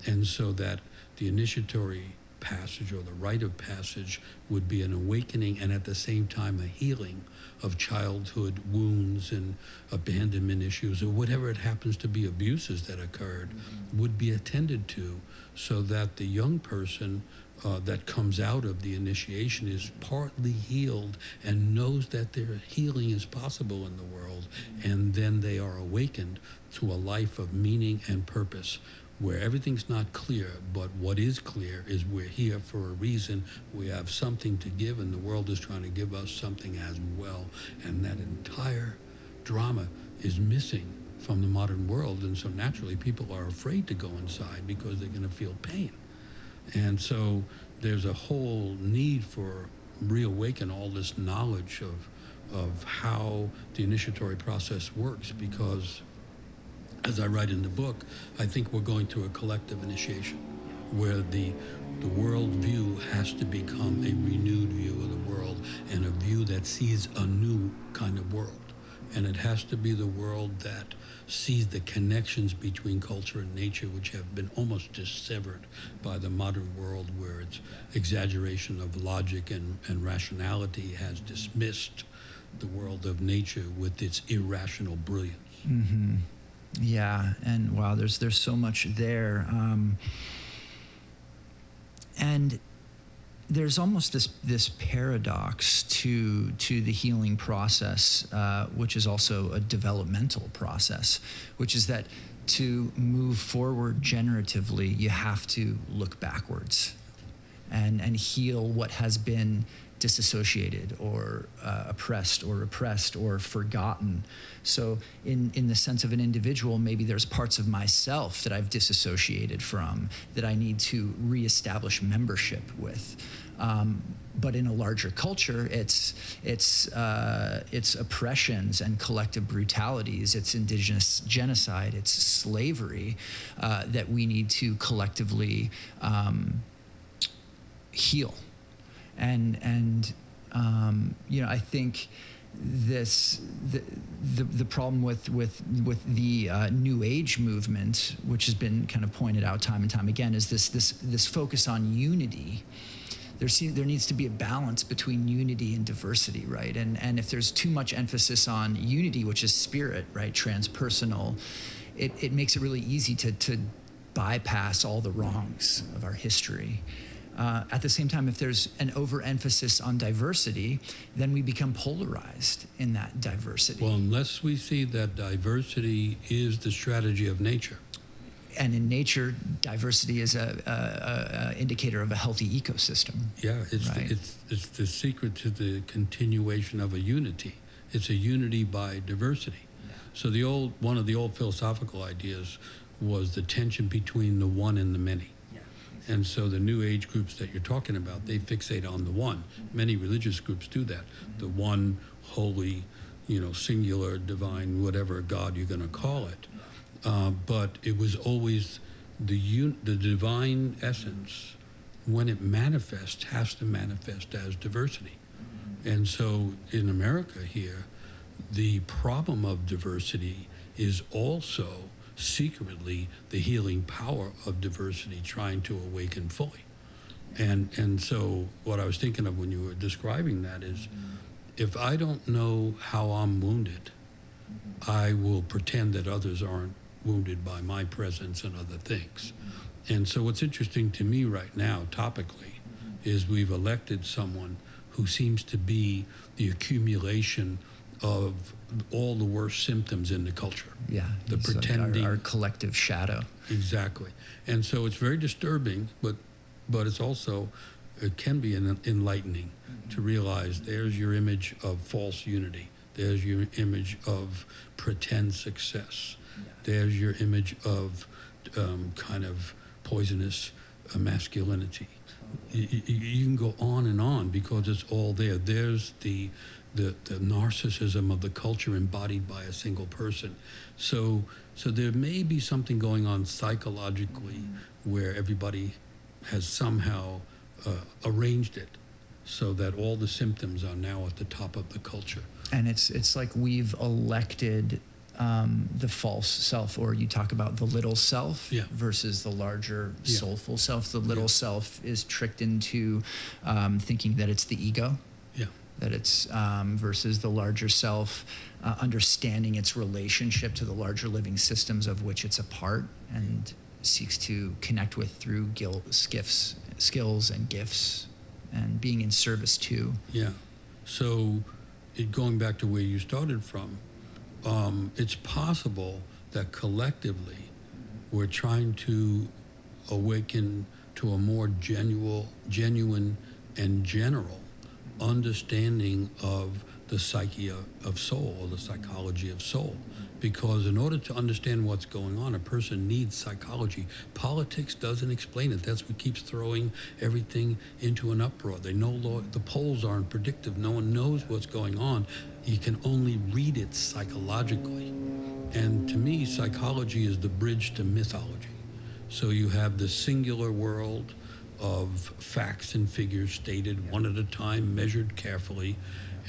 And so that the initiatory passage or the rite of passage would be an awakening and at the same time a healing of childhood wounds and abandonment issues or whatever it happens to be abuses that occurred would be attended to so that the young person uh, that comes out of the initiation is partly healed and knows that their healing is possible in the world, and then they are awakened to a life of meaning and purpose where everything's not clear, but what is clear is we're here for a reason. We have something to give, and the world is trying to give us something as well. And that entire drama is missing from the modern world. And so naturally, people are afraid to go inside because they're going to feel pain. And so there's a whole need for reawaken all this knowledge of, of how the initiatory process works because, as I write in the book, I think we're going through a collective initiation where the, the world view has to become a renewed view of the world and a view that sees a new kind of world. And it has to be the world that sees the connections between culture and nature, which have been almost dissevered by the modern world, where its exaggeration of logic and, and rationality has dismissed the world of nature with its irrational brilliance. Mm-hmm. Yeah, and wow, there's there's so much there, um, and there's almost this this paradox to to the healing process, uh, which is also a developmental process, which is that to move forward generatively, you have to look backwards, and and heal what has been disassociated or uh, oppressed or repressed or forgotten. So, in, in the sense of an individual, maybe there's parts of myself that I've disassociated from that I need to reestablish membership with. Um, but in a larger culture, it's it's uh, it's oppressions and collective brutalities, it's indigenous genocide, it's slavery uh, that we need to collectively um, heal. And and um, you know I think this the, the, the problem with with with the uh, new age movement which has been kind of pointed out time and time again is this this this focus on unity there, there needs to be a balance between unity and diversity, right? And, and if there's too much emphasis on unity, which is spirit, right, transpersonal, it, it makes it really easy to, to bypass all the wrongs of our history. Uh, at the same time, if there's an overemphasis on diversity, then we become polarized in that diversity. Well, unless we see that diversity is the strategy of nature. And in nature, diversity is a, a, a indicator of a healthy ecosystem. Yeah, it's, right? the, it's, it's the secret to the continuation of a unity. It's a unity by diversity. Yeah. So the old one of the old philosophical ideas was the tension between the one and the many. And so the new age groups that you're talking about, they fixate on the one. Mm-hmm. Many religious groups do that. Mm-hmm. The one holy, you know, singular, divine, whatever God you're going to call it. Uh, but it was always the un- the divine essence, when it manifests, has to manifest as diversity. And so in America here, the problem of diversity is also secretly the healing power of diversity trying to awaken fully. And, and so what I was thinking of when you were describing that is if I don't know how I'm wounded, I will pretend that others aren't wounded by my presence and other things. And so, what's interesting to me right now, topically, is we've elected someone who seems to be the accumulation of all the worst symptoms in the culture. Yeah, the he's uh, like our- pretending. our, collective shadow. Exactly. And so it's very disturbing, but but it's also it can be en- enlightening to realize there's your image of false unity. There's your image of pretend success. There's your image of um, kind of poisonous uh, masculinity. You, you, you can go on and on because it's all there. There's the, the the narcissism of the culture embodied by a single person. So so there may be something going on psychologically where everybody has somehow uh, arranged it so that all the symptoms are now at the top of the culture. and it's it's like we've elected um, the false self, or you talk about the little self Yeah. versus the larger Yeah. soulful self. The little Yeah. self is tricked into um, thinking that it's the ego, Yeah. that it's um, versus the larger self, uh, understanding its relationship to the larger living systems of which it's a part, and seeks to connect with through gil- skiffs, skills and gifts, and being in service to. Yeah. So, it, going back to where you started from, um, it's possible that collectively we're trying to awaken to a more genuine, genuine and general understanding of the psyche of, soul or the psychology of soul. Because in order to understand what's going on, a person needs psychology. Politics doesn't explain it. That's what keeps throwing everything into an uproar. They know the polls aren't predictive. No one knows what's going on. You can only read it psychologically. And to me, psychology is the bridge to mythology. So you have the singular world of facts and figures stated one at a time, measured carefully,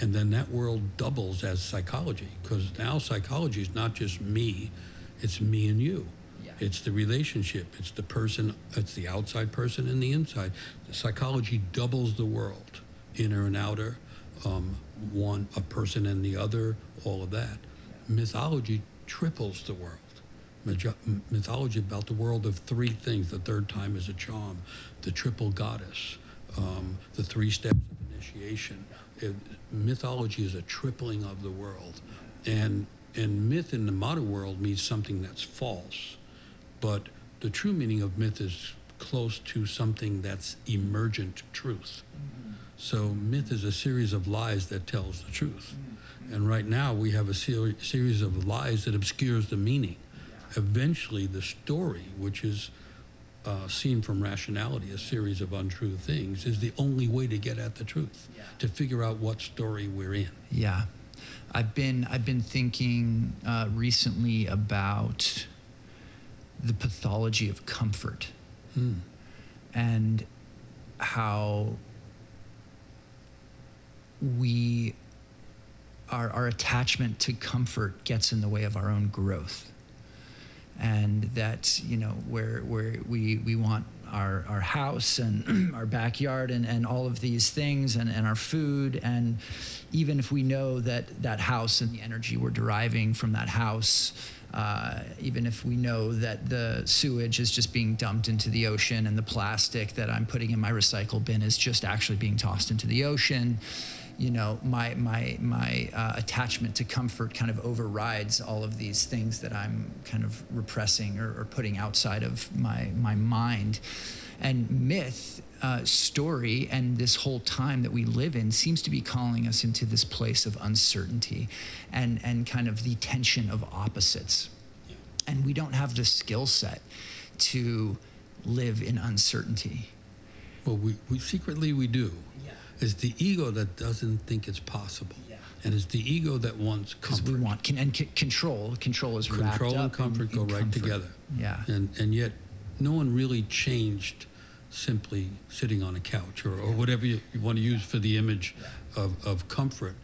and then that world doubles as psychology because now psychology is not just me, it's me and you. Yeah. It's the relationship. It's the person. It's the outside person and the inside. The psychology doubles the world, inner and outer, um, one a person and the other, all of that. Mythology triples the world. Mythology about the world of three things. The third time is a charm. The triple goddess. Um, the three steps of initiation. It, mythology is a tripling of the world, and and myth in the modern world means something that's false, but the true meaning of myth is close to something that's emergent truth. So myth is a series of lies that tells the truth. And right now we have a ser- series of lies that obscures the meaning. Eventually the story, which is uh, seen from rationality, a series of untrue things, is the only way to get at the truth, to figure out what story we're in. Yeah, I've been I've been thinking uh, recently about the pathology of comfort Hmm. and how we our our attachment to comfort gets in the way of our own growth. And that you know where where we we want our our house and our backyard and and all of these things and and our food. And even if we know that that house and the energy we're deriving from that house uh, even if we know that the sewage is just being dumped into the ocean and the plastic that I'm putting in my recycle bin is just actually being tossed into the ocean you know my my my uh, attachment to comfort kind of overrides all of these things that I'm kind of repressing or, or putting outside of my my mind. And myth uh, story and this whole time that we live in seems to be calling us into this place of uncertainty and and kind of the tension of opposites. And we don't have the skill set to live in uncertainty. Well, we, we secretly we do. Yeah. It's the ego that doesn't think it's possible. Yeah. And it's the ego that wants because comfort. we want and c- control control is wrapped Control and in- comfort in go right comfort. together. yeah And, and yet, no one really changed simply sitting on a couch or, or whatever you, you want to use for the image of, of comfort.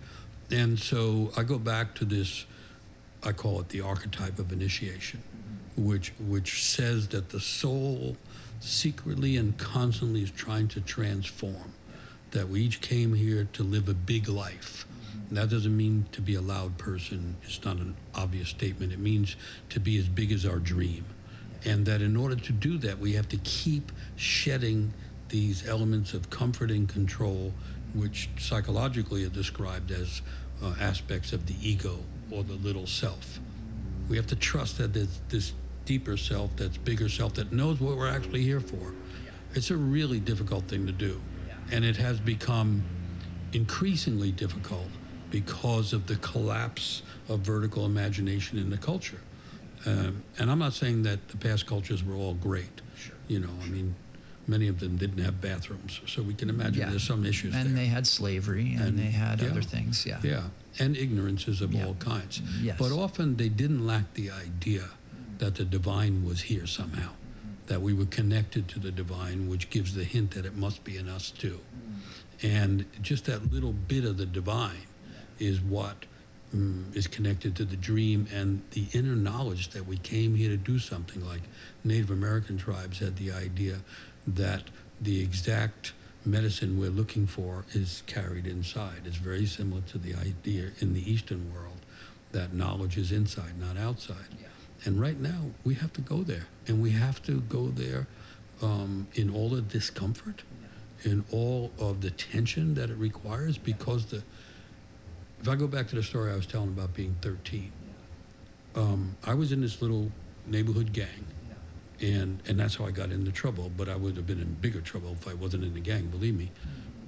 And so I go back to this, I call it the archetype of initiation, mm-hmm. which, which says that the soul secretly and constantly is trying to transform, that we each came here to live a big life. That doesn't mean to be a loud person. It's not an obvious statement. It means to be as big as our dream. And that in order to do that, we have to keep shedding these elements of comfort and control, which psychologically are described as uh, aspects of the ego or the little self. We have to trust that there's this deeper self, that's bigger self, that knows what we're actually here for. It's a really difficult thing to do. And it has become increasingly difficult because of the collapse of vertical imagination in the culture. Um, and I'm not saying that the past cultures were all great. Sure. You know, I mean, many of them didn't have bathrooms, so we can imagine Yeah. there's some issues and there. they had slavery and, And- they had yeah. other things. Yeah. Yeah, and ignorances of Yeah. all kinds. Yes. But often they didn't lack the idea that the divine was here somehow, that we were connected to the divine, which gives the hint that it must be in us too. And just that little bit of the divine is what mm, is connected to the dream and the inner knowledge that we came here to do something. Like Native American tribes had the idea that the exact medicine we're looking for is carried inside. It's very similar to the idea in the Eastern world that knowledge is inside, not outside. Yeah. And right now, we have to go there. And we have to go there um, in all the discomfort, in all of the tension that it requires, because the. If I go back to the story I was telling about being 13, um, I was in this little neighborhood gang, and and that's how I got into trouble. But I would have been in bigger trouble if I wasn't in the gang, believe me.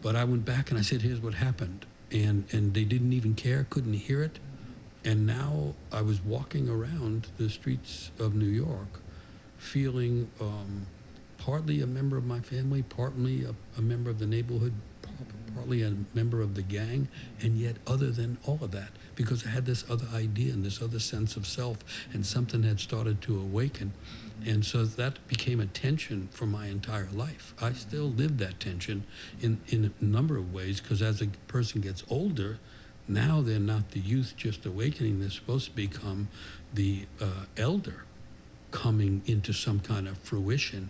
But I went back and I said, "Here's what happened," and and they didn't even care, couldn't hear it. And now I was walking around the streets of New York, feeling um, partly a member of my family, partly a, a member of the neighborhood, partly a member of the gang, and yet other than all of that, because I had this other idea and this other sense of self, and something had started to awaken. And so that became a tension for my entire life. I still live that tension in, in a number of ways, because as a person gets older, now they're not the youth just awakening, they're supposed to become the uh, elder coming into some kind of fruition.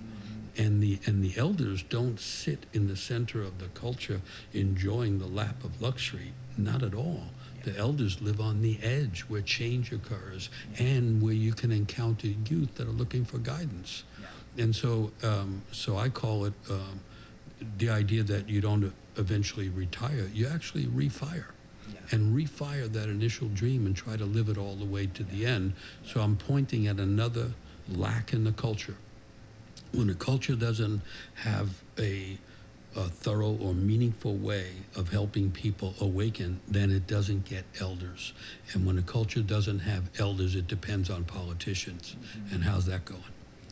And the and the elders don't sit in the center of the culture enjoying the lap of luxury not at all. The elders live on the edge where change occurs and where you can encounter youth that are looking for guidance. And so um, so I call it um, the idea that you don't eventually retire you actually refire and refire that initial dream and try to live it all the way to the end. So I'm pointing at another lack in the culture. When a culture doesn't have a, a thorough or meaningful way of helping people awaken, then it doesn't get elders. And when a culture doesn't have elders, it depends on politicians. Mm-hmm. And how's that going?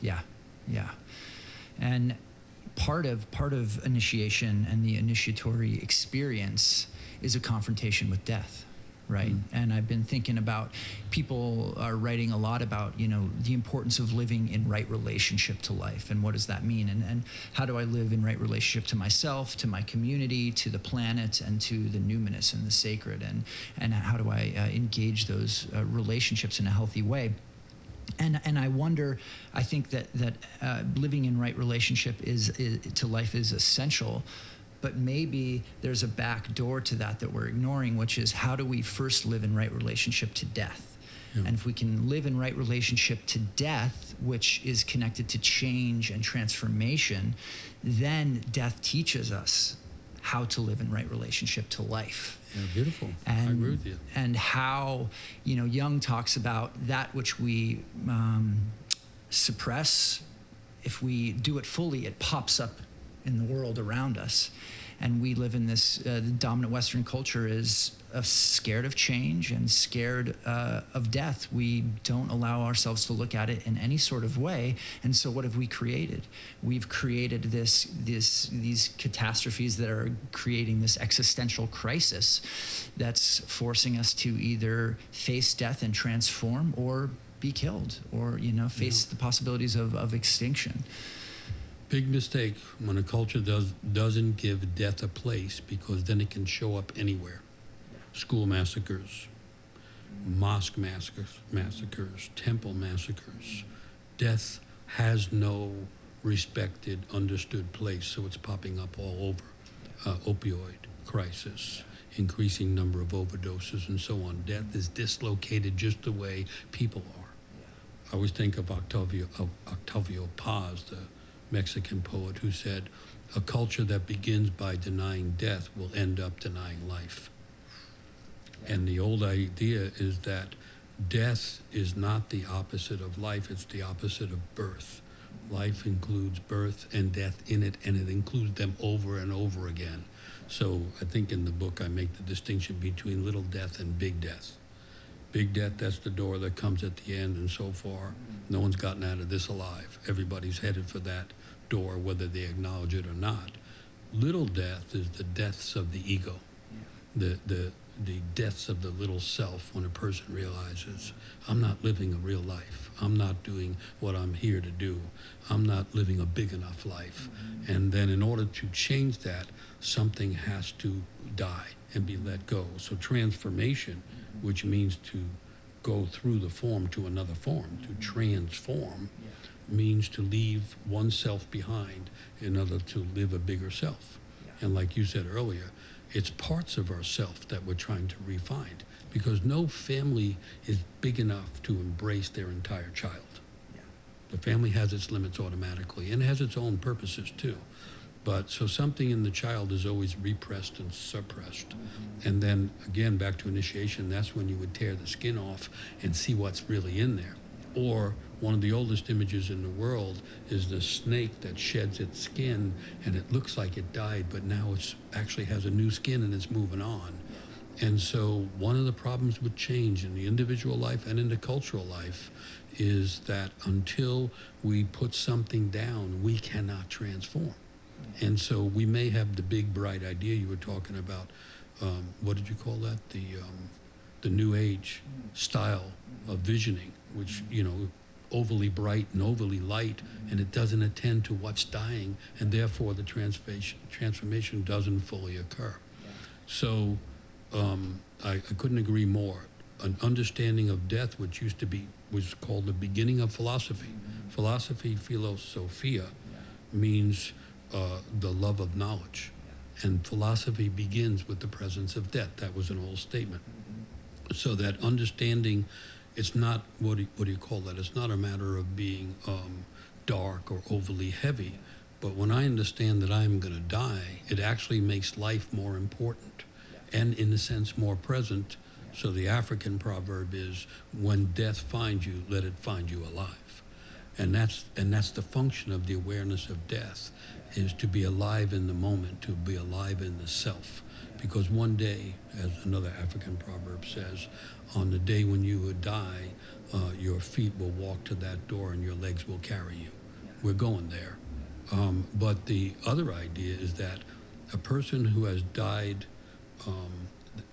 Yeah, yeah. And part of part of initiation and the initiatory experience is a confrontation with death right? And i've been thinking about people are writing a lot about you know the importance of living in right relationship to life and what does that mean? And, and how do i live in right relationship to myself to my community to the planet and to the numinous and the sacred? And and how do i uh, engage those uh, relationships in a healthy way? And and I wonder. I think that that uh, living in right relationship is, is to life is essential, but maybe there's a back door to that that we're ignoring, which is how do we first live in right relationship to death. Yeah. And if we can live in right relationship to death, which is connected to change and transformation, then death teaches us how to live in right relationship to life Yeah, beautiful. and I agree with you. and how you know Jung talks about that which we um, suppress. If we do it fully, it pops up in the world around us, and we live in this. Uh, the dominant Western culture is uh, scared of change and scared uh, of death. We don't allow ourselves to look at it in any sort of way. And so, what have we created? We've created this, this, these catastrophes that are creating this existential crisis that's forcing us to either face death and transform or be killed or you know face the possibilities of, of extinction Big mistake when a culture does doesn't give death a place because then it can show up anywhere. School massacres, mosque massacres, massacres, temple massacres. Death has no respected, understood place, so it's popping up all over. Uh, opioid crisis, increasing number of overdoses and so on. Death is dislocated just the way people are. I always think of Octavio, of Octavio Paz, the Mexican poet, who said, A culture that begins by denying death will end up denying life. And the old idea is that death is not the opposite of life, it's the opposite of birth. Life includes birth and death in it, and it includes them over and over again. So I think in the book I make the distinction between little death and big death. Big death, that's the door that comes at the end, and so far, no one's gotten out of this alive. Everybody's headed for that door, whether they acknowledge it or not. Little death is the deaths of the ego, the, the, the deaths of the little self when a person realizes, I'm not living a real life. I'm not doing what I'm here to do. I'm not living a big enough life. Mm-hmm. And then, in order to change that, something has to die and be let go. So, transformation which means to go through the form to another form, to transform, yeah. Means to leave oneself behind in order to live a bigger self. Yeah. And like you said earlier, it's parts of ourself that we're trying to refine because no family is big enough to embrace their entire child. Yeah. The family has its limits automatically and has its own purposes too. But so something in the child is always repressed and suppressed. Mm-hmm. And then again, back to initiation, that's when you would tear the skin off and see what's really in there. Or one of the oldest images in the world is the snake that sheds its skin and it looks like it died, but now it actually has a new skin and it's moving on. And so, one of the problems with change in the individual life and in the cultural life is that until we put something down, we cannot transform. And so we may have the big bright idea you were talking about. Um, what did you call that? The um, the new age style of visioning, which you know, overly bright and overly light, and it doesn't attend to what's dying, and therefore the transformation doesn't fully occur. So um, I, I couldn't agree more. An understanding of death, which used to be was called the beginning of philosophy. Philosophy, philosophia, means uh, the love of knowledge. And philosophy begins with the presence of death. That was an old statement. So that understanding, it's not, what do you, what do you call that? It's not a matter of being um, dark or overly heavy. But when I understand that I'm going to die, it actually makes life more important and, in a sense, more present. So the African proverb is when death finds you, let it find you alive. And that's, and that's the function of the awareness of death is to be alive in the moment, to be alive in the self. Because one day, as another African proverb says, on the day when you would die, uh, your feet will walk to that door and your legs will carry you. We're going there. Um, but the other idea is that a person who has died um,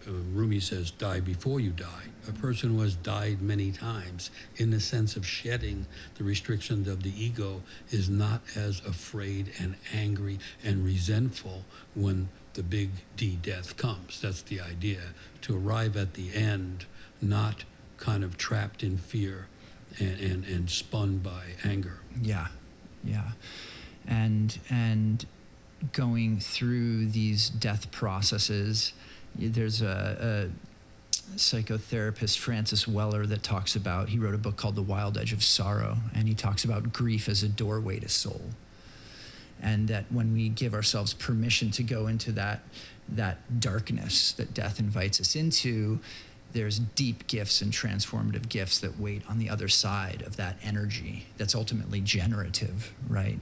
uh, Rumi says, die before you die. A person who has died many times, in the sense of shedding the restrictions of the ego, is not as afraid and angry and resentful when the big D death comes. That's the idea. To arrive at the end, not kind of trapped in fear and, and, and spun by anger. Yeah, yeah. And, and going through these death processes there's a, a psychotherapist Francis Weller that talks about he wrote a book called The Wild Edge of Sorrow and he talks about grief as a doorway to soul and that when we give ourselves permission to go into that that darkness that death invites us into there's deep gifts and transformative gifts that wait on the other side of that energy that's ultimately generative, right?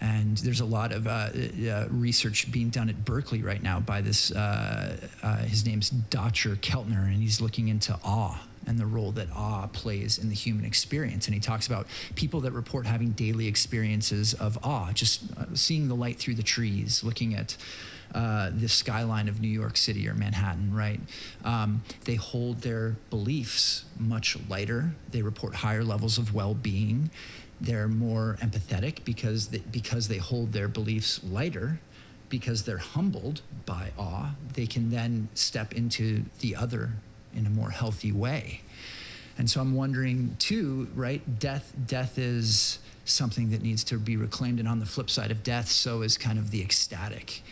And there's a lot of uh, uh, research being done at Berkeley right now by this, uh, uh his name's Dacher Keltner, and he's looking into awe and the role that awe plays in the human experience. And he talks about people that report having daily experiences of awe, just uh, seeing the light through the trees, looking at uh, the skyline of New York City or Manhattan, right? Um, they hold their beliefs much lighter. They report higher levels of well being. They're more empathetic because they, because they hold their beliefs lighter, because they're humbled by awe, they can then step into the other in a more healthy way. And so I'm wondering too, right? Death, death is something that needs to be reclaimed, and on the flip side of death, so is kind of the ecstatic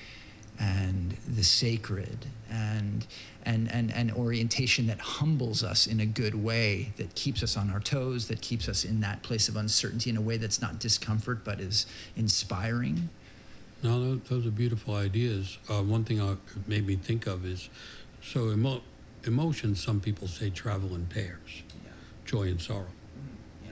and the sacred and and and an orientation that humbles us in a good way that keeps us on our toes that keeps us in that place of uncertainty in a way that's not discomfort but is inspiring no those are beautiful ideas uh, one thing I made me think of is so emo- emotions some people say travel in pairs yeah. joy and sorrow mm,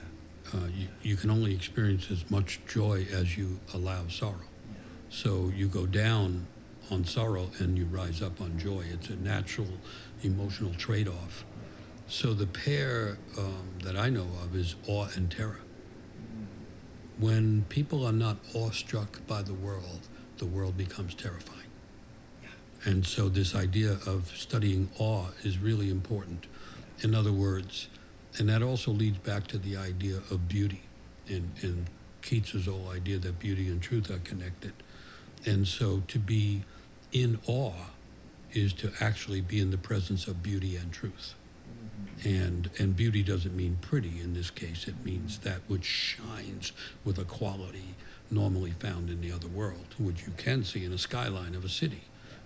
yeah. uh, you, you can only experience as much joy as you allow sorrow yeah. so you go down on sorrow and you rise up on joy. It's a natural emotional trade off. So the pair um, that I know of is awe and terror. When people are not awestruck by the world, the world becomes terrifying. And so this idea of studying awe is really important. In other words, and that also leads back to the idea of beauty in, in Keats's whole idea that beauty and truth are connected. And so to be in awe is to actually be in the presence of beauty and truth. And and beauty doesn't mean pretty in this case. It means that which shines with a quality normally found in the other world, which you can see in a skyline of a city.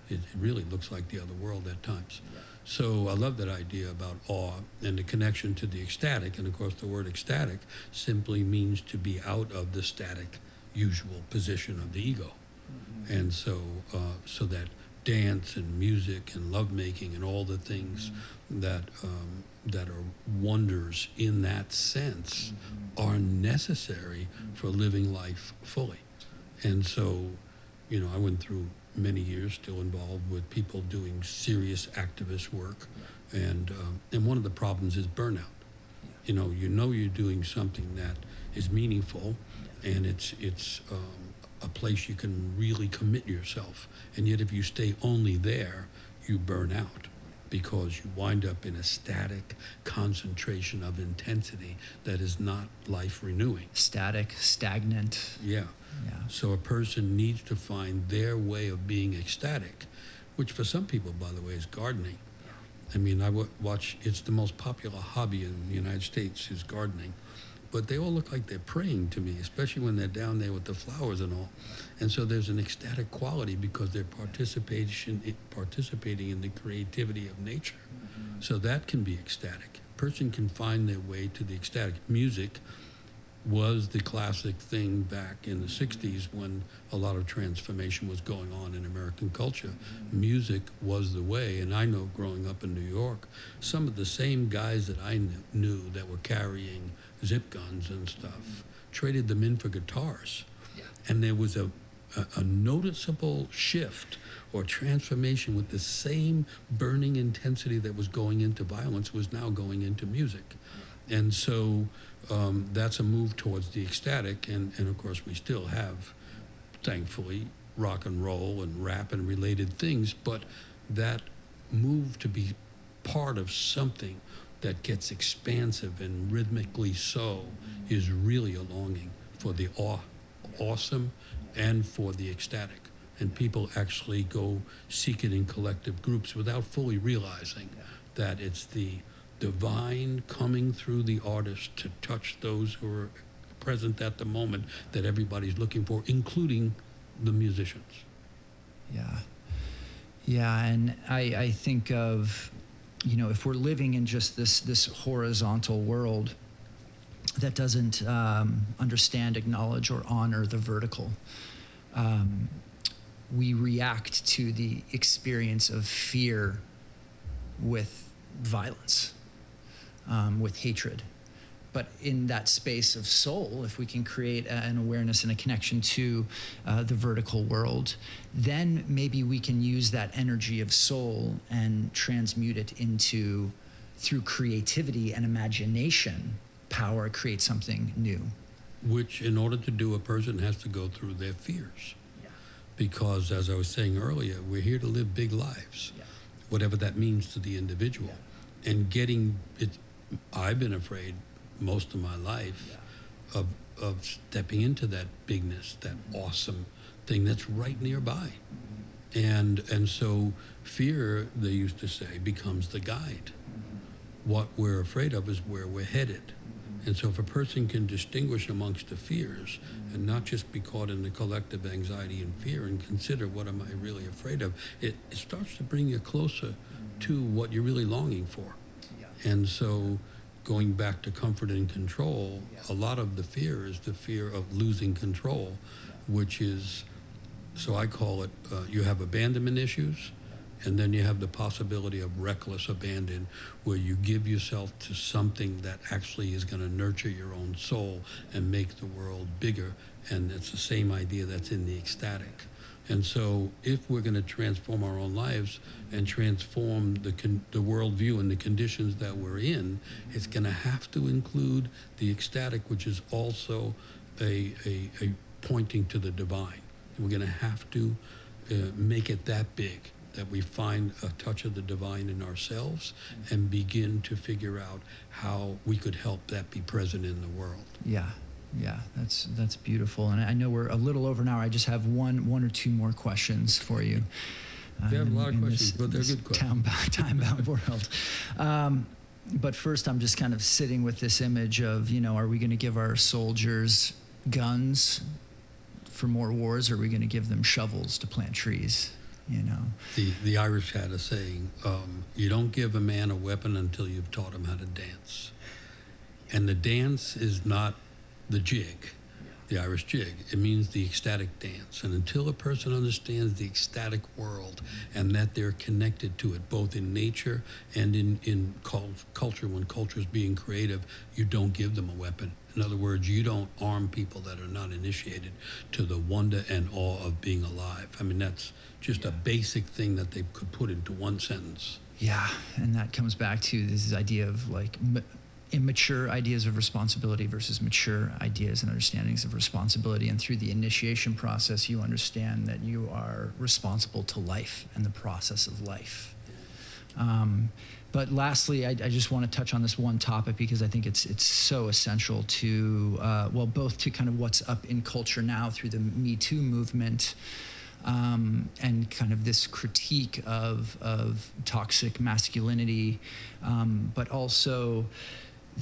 It, it really looks like the other world at times. So I love that idea about awe and the connection to the ecstatic. And of course, the word ecstatic simply means to be out of the static, usual position of the ego. Mm-hmm. And so, uh, so that dance and music and lovemaking and all the things mm-hmm. that um, that are wonders in that sense mm-hmm. are necessary for living life fully. And so, you know, I went through many years still involved with people doing serious activist work, and um, and one of the problems is burnout. Yeah. You know, you know you're doing something that is meaningful, yeah. and it's it's um, a place you can really commit yourself. And yet, if you stay only there, you burn out because you wind up in a static concentration of intensity that is not life renewing. Static, stagnant. Yeah. Yeah. So a person needs to find their way of being ecstatic, which for some people, by the way, is gardening. I mean, I watch, it's the most popular hobby in the United States is gardening but they all look like they're praying to me, especially when they're down there with the flowers and all. And so there's an ecstatic quality because they're participation participating in the creativity of nature. Mm-hmm. So that can be ecstatic. A person can find their way to the ecstatic. Music was the classic thing back in the 60s when a lot of transformation was going on in American culture. Mm-hmm. Music was the way. And I know growing up in New York, some of the same guys that I knew that were carrying zip guns and stuff, traded them in for guitars. Yeah. And there was a, a, a, noticeable shift or transformation with the same burning intensity that was going into violence was now going into music. And so um, that's a move towards the ecstatic. And, and of course, we still have, thankfully, rock and roll and rap and related things, but that move to be part of something that gets expansive and rhythmically so is really a longing for the awe, awesome and for the ecstatic. And people actually go seek it in collective groups without fully realizing that it's the divine coming through the artist to touch those who are present at the moment that everybody's looking for, including the musicians. Yeah. Yeah, and I, I think of you know, if we're living in just this this horizontal world that doesn't um, understand, acknowledge, or honor the vertical, um, we react to the experience of fear with violence, um, with hatred but in that space of soul, if we can create an awareness and a connection to uh, the vertical world, then maybe we can use that energy of soul and transmute it into, through creativity and imagination, power, create something new. Which, in order to do, a person has to go through their fears. Yeah. Because, as I was saying earlier, we're here to live big lives, yeah. whatever that means to the individual. Yeah. And getting it, I've been afraid most of my life yeah. of of stepping into that bigness, that awesome thing that's right nearby. And and so fear, they used to say, becomes the guide. What we're afraid of is where we're headed. And so, if a person can distinguish amongst the fears and not just be caught in the collective anxiety and fear and consider what am I really afraid of, it, it starts to bring you closer to what you're really longing for. And so, going back to comfort and control, a lot of the fear is the fear of losing control, which is, so I call it, uh, you have abandonment issues and then you have the possibility of reckless abandon, where you give yourself to something that actually is going to nurture your own soul and make the world bigger. And it's the same idea that's in the ecstatic. And so, if we're going to transform our own lives and transform the, con- the worldview and the conditions that we're in, it's going to have to include the ecstatic, which is also a, a, a pointing to the divine. We're going to have to uh, make it that big that we find a touch of the divine in ourselves and begin to figure out how we could help that be present in the world. Yeah. Yeah, that's that's beautiful, and I know we're a little over an hour. I just have one one or two more questions for you. We have a lot of questions, this, but they're good questions. Time bound world. Um, but first, I'm just kind of sitting with this image of, you know, are we going to give our soldiers guns for more wars, or are we going to give them shovels to plant trees? you know. The, the Irish had a saying um, you don't give a man a weapon until you've taught him how to dance. And the dance is not the jig, the Irish jig. It means the ecstatic dance. And until a person understands the ecstatic world and that they're connected to it, both in nature and in, in culture, when culture is being creative, you don't give them a weapon. In other words, you don't arm people that are not initiated to the wonder and awe of being alive. I mean, that's just a basic thing that they could put into one sentence. Yeah, and that comes back to this idea of like immature ideas of responsibility versus mature ideas and understandings of responsibility. And through the initiation process, you understand that you are responsible to life and the process of life. Um, but lastly, I, I, just want to touch on this one topic because I think it's it's so essential to uh, well, both to kind of what's up in culture now through the Me Too movement, um, and kind of this critique of, of toxic masculinity, um, but also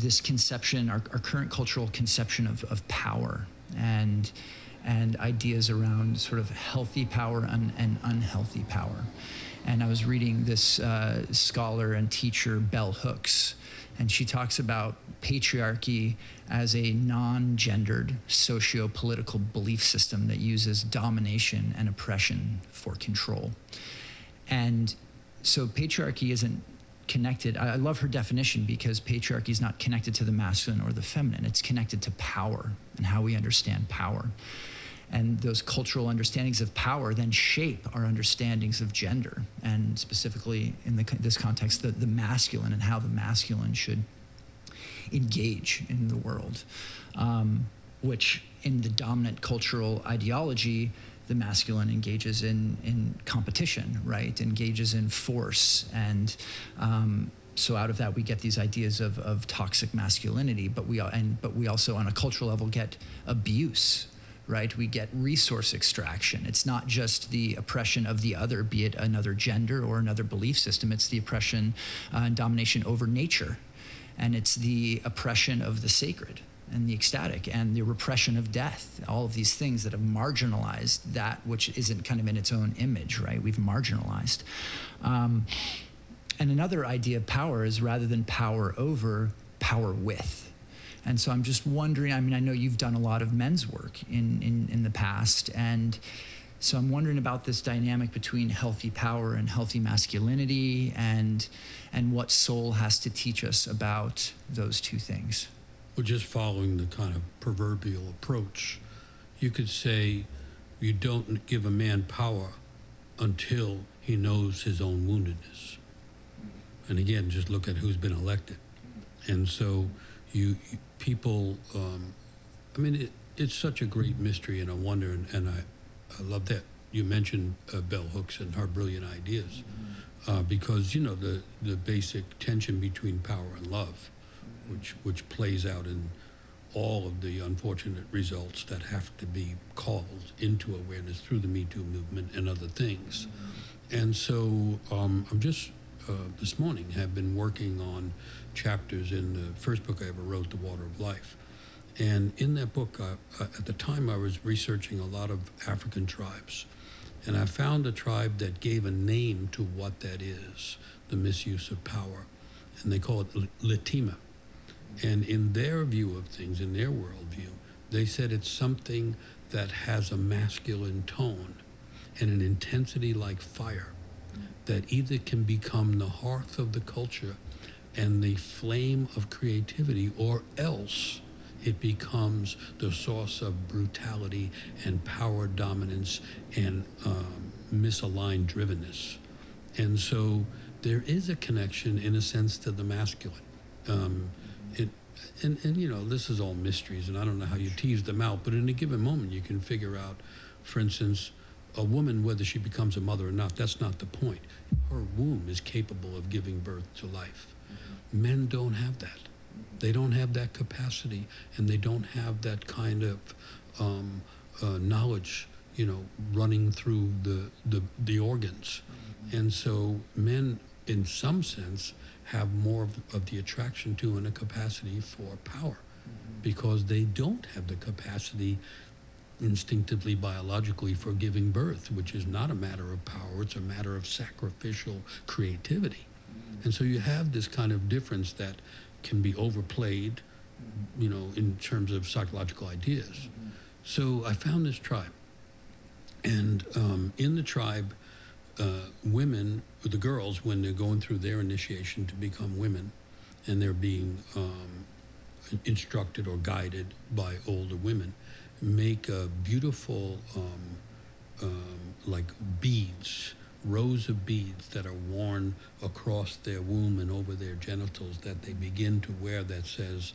this conception, our, our current cultural conception of, of power and, and ideas around sort of healthy power and, and unhealthy power. And I was reading this uh, scholar and teacher, Bell Hooks, and she talks about patriarchy as a non gendered socio political belief system that uses domination and oppression for control. And so patriarchy isn't connected. I love her definition because patriarchy is not connected to the masculine or the feminine, it's connected to power and how we understand power. And those cultural understandings of power then shape our understandings of gender, and specifically in the, this context, the, the masculine and how the masculine should engage in the world, um, which in the dominant cultural ideology, the masculine engages in, in competition, right? Engages in force. And um, so out of that, we get these ideas of, of toxic masculinity, but we, and, but we also, on a cultural level, get abuse, right? We get resource extraction. It's not just the oppression of the other, be it another gender or another belief system, it's the oppression uh, and domination over nature. And it's the oppression of the sacred and the ecstatic and the repression of death, all of these things that have marginalized that which isn't kind of in its own image, right? We've marginalized. Um, and another idea of power is rather than power over, power with and so I'm just wondering, I mean, I know you've done a lot of men's work in, in, in the past. And so I'm wondering about this dynamic between healthy power and healthy masculinity and, and what soul has to teach us about those two things. Well, just following the kind of proverbial approach, you could say you don't give a man power until he knows his own woundedness. And again, just look at who's been elected. And so you, people, um, I mean, it, it's such a great mystery and a wonder, and, and I, I love that you mentioned uh, Bell Hooks and her brilliant ideas, uh, because you know the the basic tension between power and love, which which plays out in all of the unfortunate results that have to be called into awareness through the Me Too movement and other things, and so um, I'm just uh, this morning have been working on chapters in the first book I ever wrote, The Water of Life. And in that book, uh, at the time, I was researching a lot of African tribes. And I found a tribe that gave a name to what that is the misuse of power. And they call it Litima. And in their view of things, in their worldview, they said it's something that has a masculine tone and an intensity like fire that either can become the hearth of the culture and the flame of creativity, or else it becomes the source of brutality and power dominance and um, misaligned drivenness. And so there is a connection, in a sense, to the masculine. Um, it, and, and, you know, this is all mysteries, and I don't know how you tease them out, but in a given moment, you can figure out, for instance, a woman, whether she becomes a mother or not, that's not the point. Her womb is capable of giving birth to life. Mm-hmm. Men don't have that. They don't have that capacity, and they don't have that kind of um, uh, knowledge, you know, running through the, the, the organs. Mm-hmm. And so men, in some sense, have more of, of the attraction to and a capacity for power mm-hmm. because they don't have the capacity instinctively biologically for giving birth, which is not a matter of power, it's a matter of sacrificial creativity. Mm-hmm. And so you have this kind of difference that can be overplayed, mm-hmm. you know, in terms of psychological ideas. Mm-hmm. So I found this tribe. And um, in the tribe, uh, women, the girls, when they're going through their initiation to become women, and they're being um, instructed or guided by older women, make a beautiful, um, um, like beads, rows of beads that are worn across their womb and over their genitals that they begin to wear that says,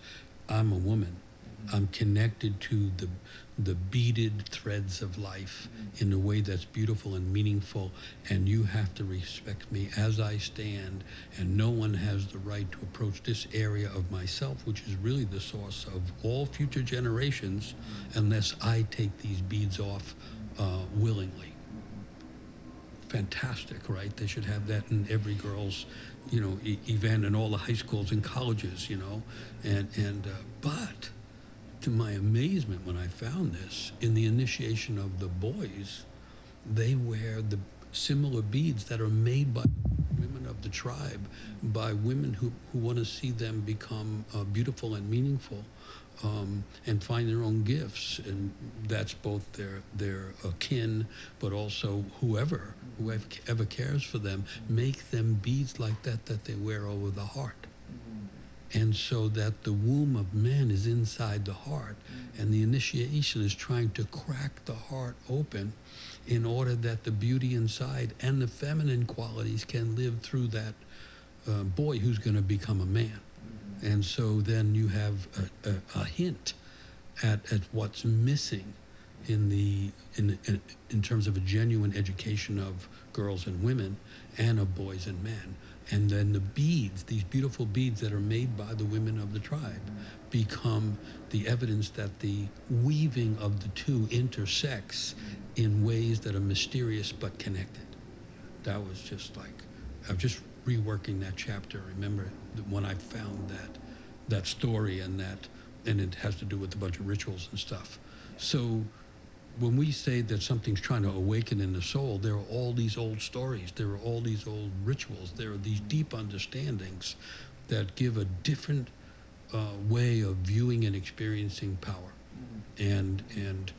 I'm a woman. I'm connected to the the beaded threads of life in a way that's beautiful and meaningful and you have to respect me as I stand and no one has the right to approach this area of myself which is really the source of all future generations unless I take these beads off uh, willingly. Fantastic right? They should have that in every girl's you know e- event in all the high schools and colleges you know? And and uh, but to my amazement when I found this, in the initiation of the boys, they wear the similar beads that are made by women of the tribe, by women who, who want to see them become uh, beautiful and meaningful. Um, and find their own gifts, and that's both their their uh, kin, but also whoever whoever cares for them. Make them beads like that that they wear over the heart and so that the womb of man is inside the heart. And the initiation is trying to crack the heart open in order that the beauty inside and the feminine qualities can live through that uh, boy who's going to become a man. And so then you have a, a, a hint at, at what's missing in the in, in, in terms of a genuine education of girls and women and of boys and men and then the beads, these beautiful beads that are made by the women of the tribe, become the evidence that the weaving of the two intersects in ways that are mysterious but connected. That was just like, I'm just reworking that chapter. Remember when I found that that story and that, and it has to do with a bunch of rituals and stuff. So when we say that something's trying to awaken in the soul, there are all these old stories, there are all these old rituals, there are these deep understandings that give a different uh, way of viewing and experiencing power. And and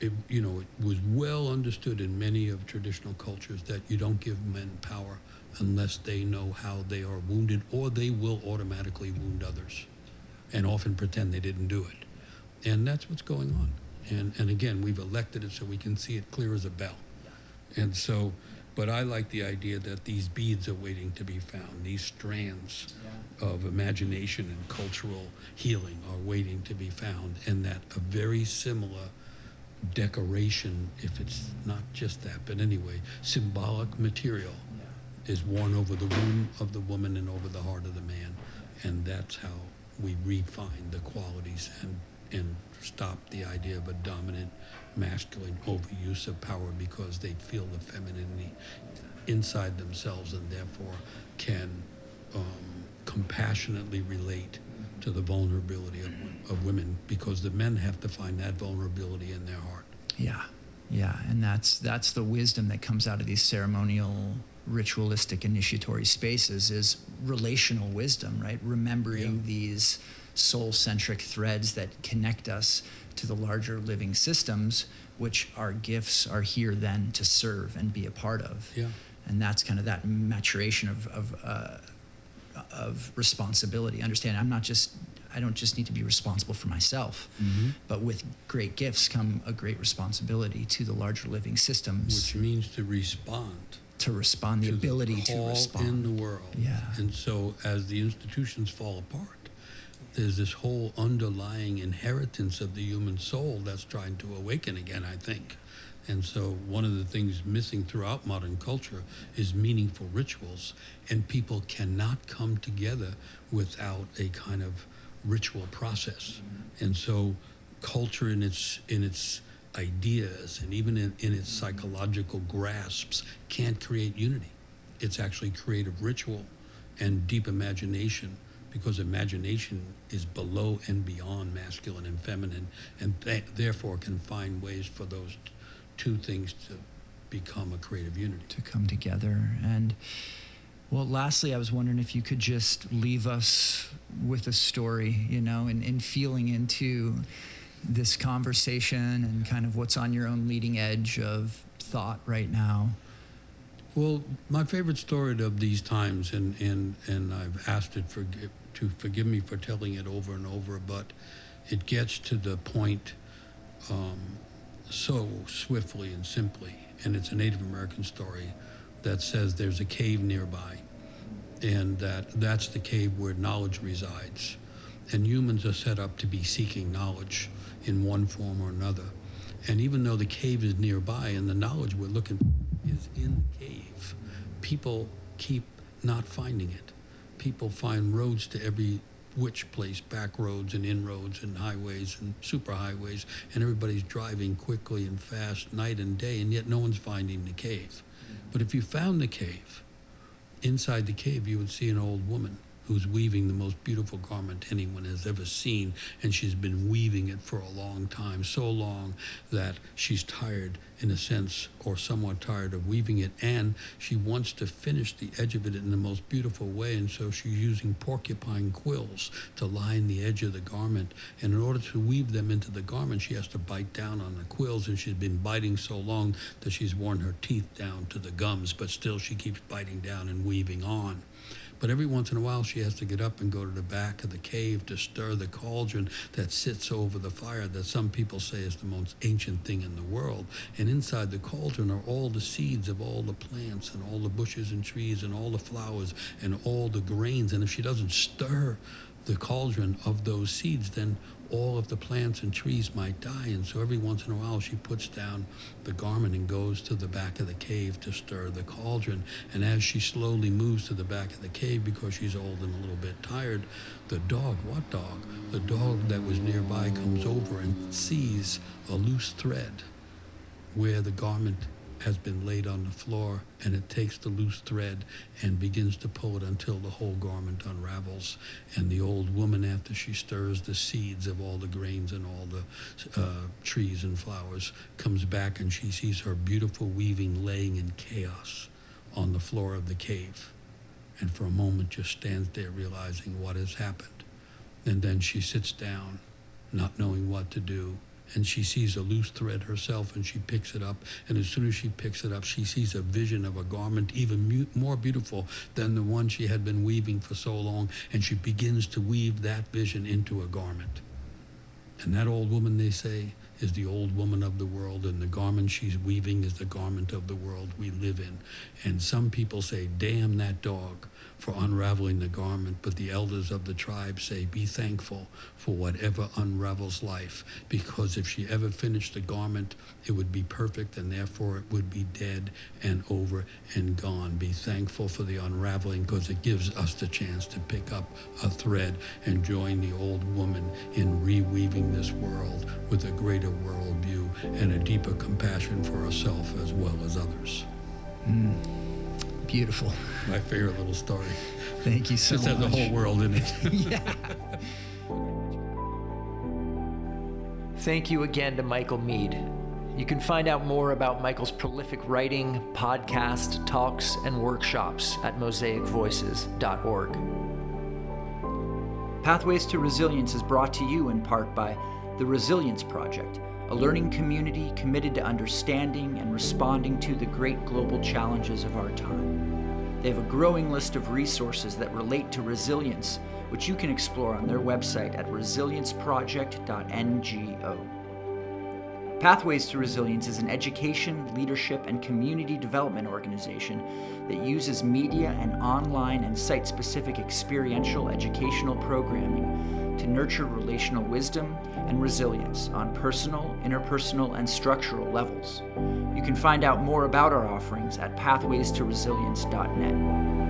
it, you know it was well understood in many of traditional cultures that you don't give men power unless they know how they are wounded, or they will automatically wound others, and often pretend they didn't do it. And that's what's going on. And, and again, we've elected it so we can see it clear as a bell. And so, but I like the idea that these beads are waiting to be found. These strands yeah. of imagination and cultural healing are waiting to be found, and that a very similar decoration, if it's not just that, but anyway, symbolic material yeah. is worn over the womb of the woman and over the heart of the man. And that's how we refine the qualities and and stop the idea of a dominant masculine overuse of power because they feel the femininity inside themselves and therefore can um, compassionately relate to the vulnerability of, of women because the men have to find that vulnerability in their heart. Yeah, yeah, and that's that's the wisdom that comes out of these ceremonial, ritualistic, initiatory spaces is relational wisdom, right? Remembering yeah. these soul-centric threads that connect us to the larger living systems, which our gifts are here then to serve and be a part of. Yeah. And that's kind of that maturation of of uh, of responsibility. Understand, I'm not just I don't just need to be responsible for myself, mm-hmm. but with great gifts come a great responsibility to the larger living systems. Which means to respond. To respond, the to ability the to respond in the world. Yeah. And so, as the institutions fall apart, there's this whole underlying inheritance of the human soul that's trying to awaken again. I think. And so, one of the things missing throughout modern culture is meaningful rituals, and people cannot come together without a kind of ritual process. And so, culture in its in its ideas and even in, in its psychological grasps can't create unity. It's actually creative ritual and deep imagination because imagination is below and beyond masculine and feminine, and th- therefore can find ways for those two things to become a creative unity. To come together. And well, lastly, I was wondering if you could just leave us with a story, you know, and, and feeling into this conversation and kind of what's on your own leading edge of thought right now. Well, my favorite story of these times, and, and, and I've asked it for, to forgive me for telling it over and over, but it gets to the point um, so swiftly and simply. And it's a Native American story that says there's a cave nearby, and that that's the cave where knowledge resides. And humans are set up to be seeking knowledge in one form or another. And even though the cave is nearby and the knowledge we're looking for is in the cave, people keep not finding it. People find roads to every which place back roads and inroads and highways and superhighways, and everybody's driving quickly and fast night and day, and yet no one's finding the cave. But if you found the cave, inside the cave you would see an old woman who's weaving the most beautiful garment anyone has ever seen, and she's been weaving it for a long time, so long that she's tired, in a sense, or somewhat tired of weaving it, and she wants to finish the edge of it in the most beautiful way, and so she's using porcupine quills to line the edge of the garment. And in order to weave them into the garment, she has to bite down on the quills, and she's been biting so long that she's worn her teeth down to the gums, but still she keeps biting down and weaving on. But every once in a while, she has to get up and go to the back of the cave to stir the cauldron that sits over the fire that some people say is the most ancient thing in the world. And inside the cauldron are all the seeds of all the plants and all the bushes and trees and all the flowers and all the grains. And if she doesn't stir the cauldron of those seeds, then all of the plants and trees might die. And so every once in a while, she puts down the garment and goes to the back of the cave to stir the cauldron. And as she slowly moves to the back of the cave, because she's old and a little bit tired, the dog, what dog? The dog that was nearby comes over and sees a loose thread where the garment has been laid on the floor, and it takes the loose thread and begins to pull it until the whole garment unravels. And the old woman, after she stirs the seeds of all the grains and all the uh, trees and flowers, comes back and she sees her beautiful weaving laying in chaos on the floor of the cave. And for a moment just stands there realizing what has happened. And then she sits down, not knowing what to do and she sees a loose thread herself and she picks it up. And as soon as she picks it up, she sees a vision of a garment even mu- more beautiful than the one she had been weaving for so long. And she begins to weave that vision into a garment. And that old woman, they say, is the old woman of the world, and the garment she's weaving is the garment of the world we live in. And some people say, Damn that dog for unraveling the garment, but the elders of the tribe say, Be thankful for whatever unravels life, because if she ever finished the garment, it would be perfect, and therefore it would be dead and over and gone. Be thankful for the unraveling, because it gives us the chance to pick up a thread and join the old woman in reweaving this world with a greater worldview and a deeper compassion for ourselves as well as others. Mm, beautiful. My favorite little story. Thank you so Just much. has the whole world in it. yeah. Thank you again to Michael Meade. You can find out more about Michael's prolific writing, podcast, talks, and workshops at mosaicvoices.org. Pathways to Resilience is brought to you in part by the Resilience Project, a learning community committed to understanding and responding to the great global challenges of our time. They have a growing list of resources that relate to resilience, which you can explore on their website at resilienceproject.ngo. Pathways to Resilience is an education, leadership, and community development organization that uses media and online and site specific experiential educational programming to nurture relational wisdom and resilience on personal, interpersonal, and structural levels. You can find out more about our offerings at pathways to resilience.net.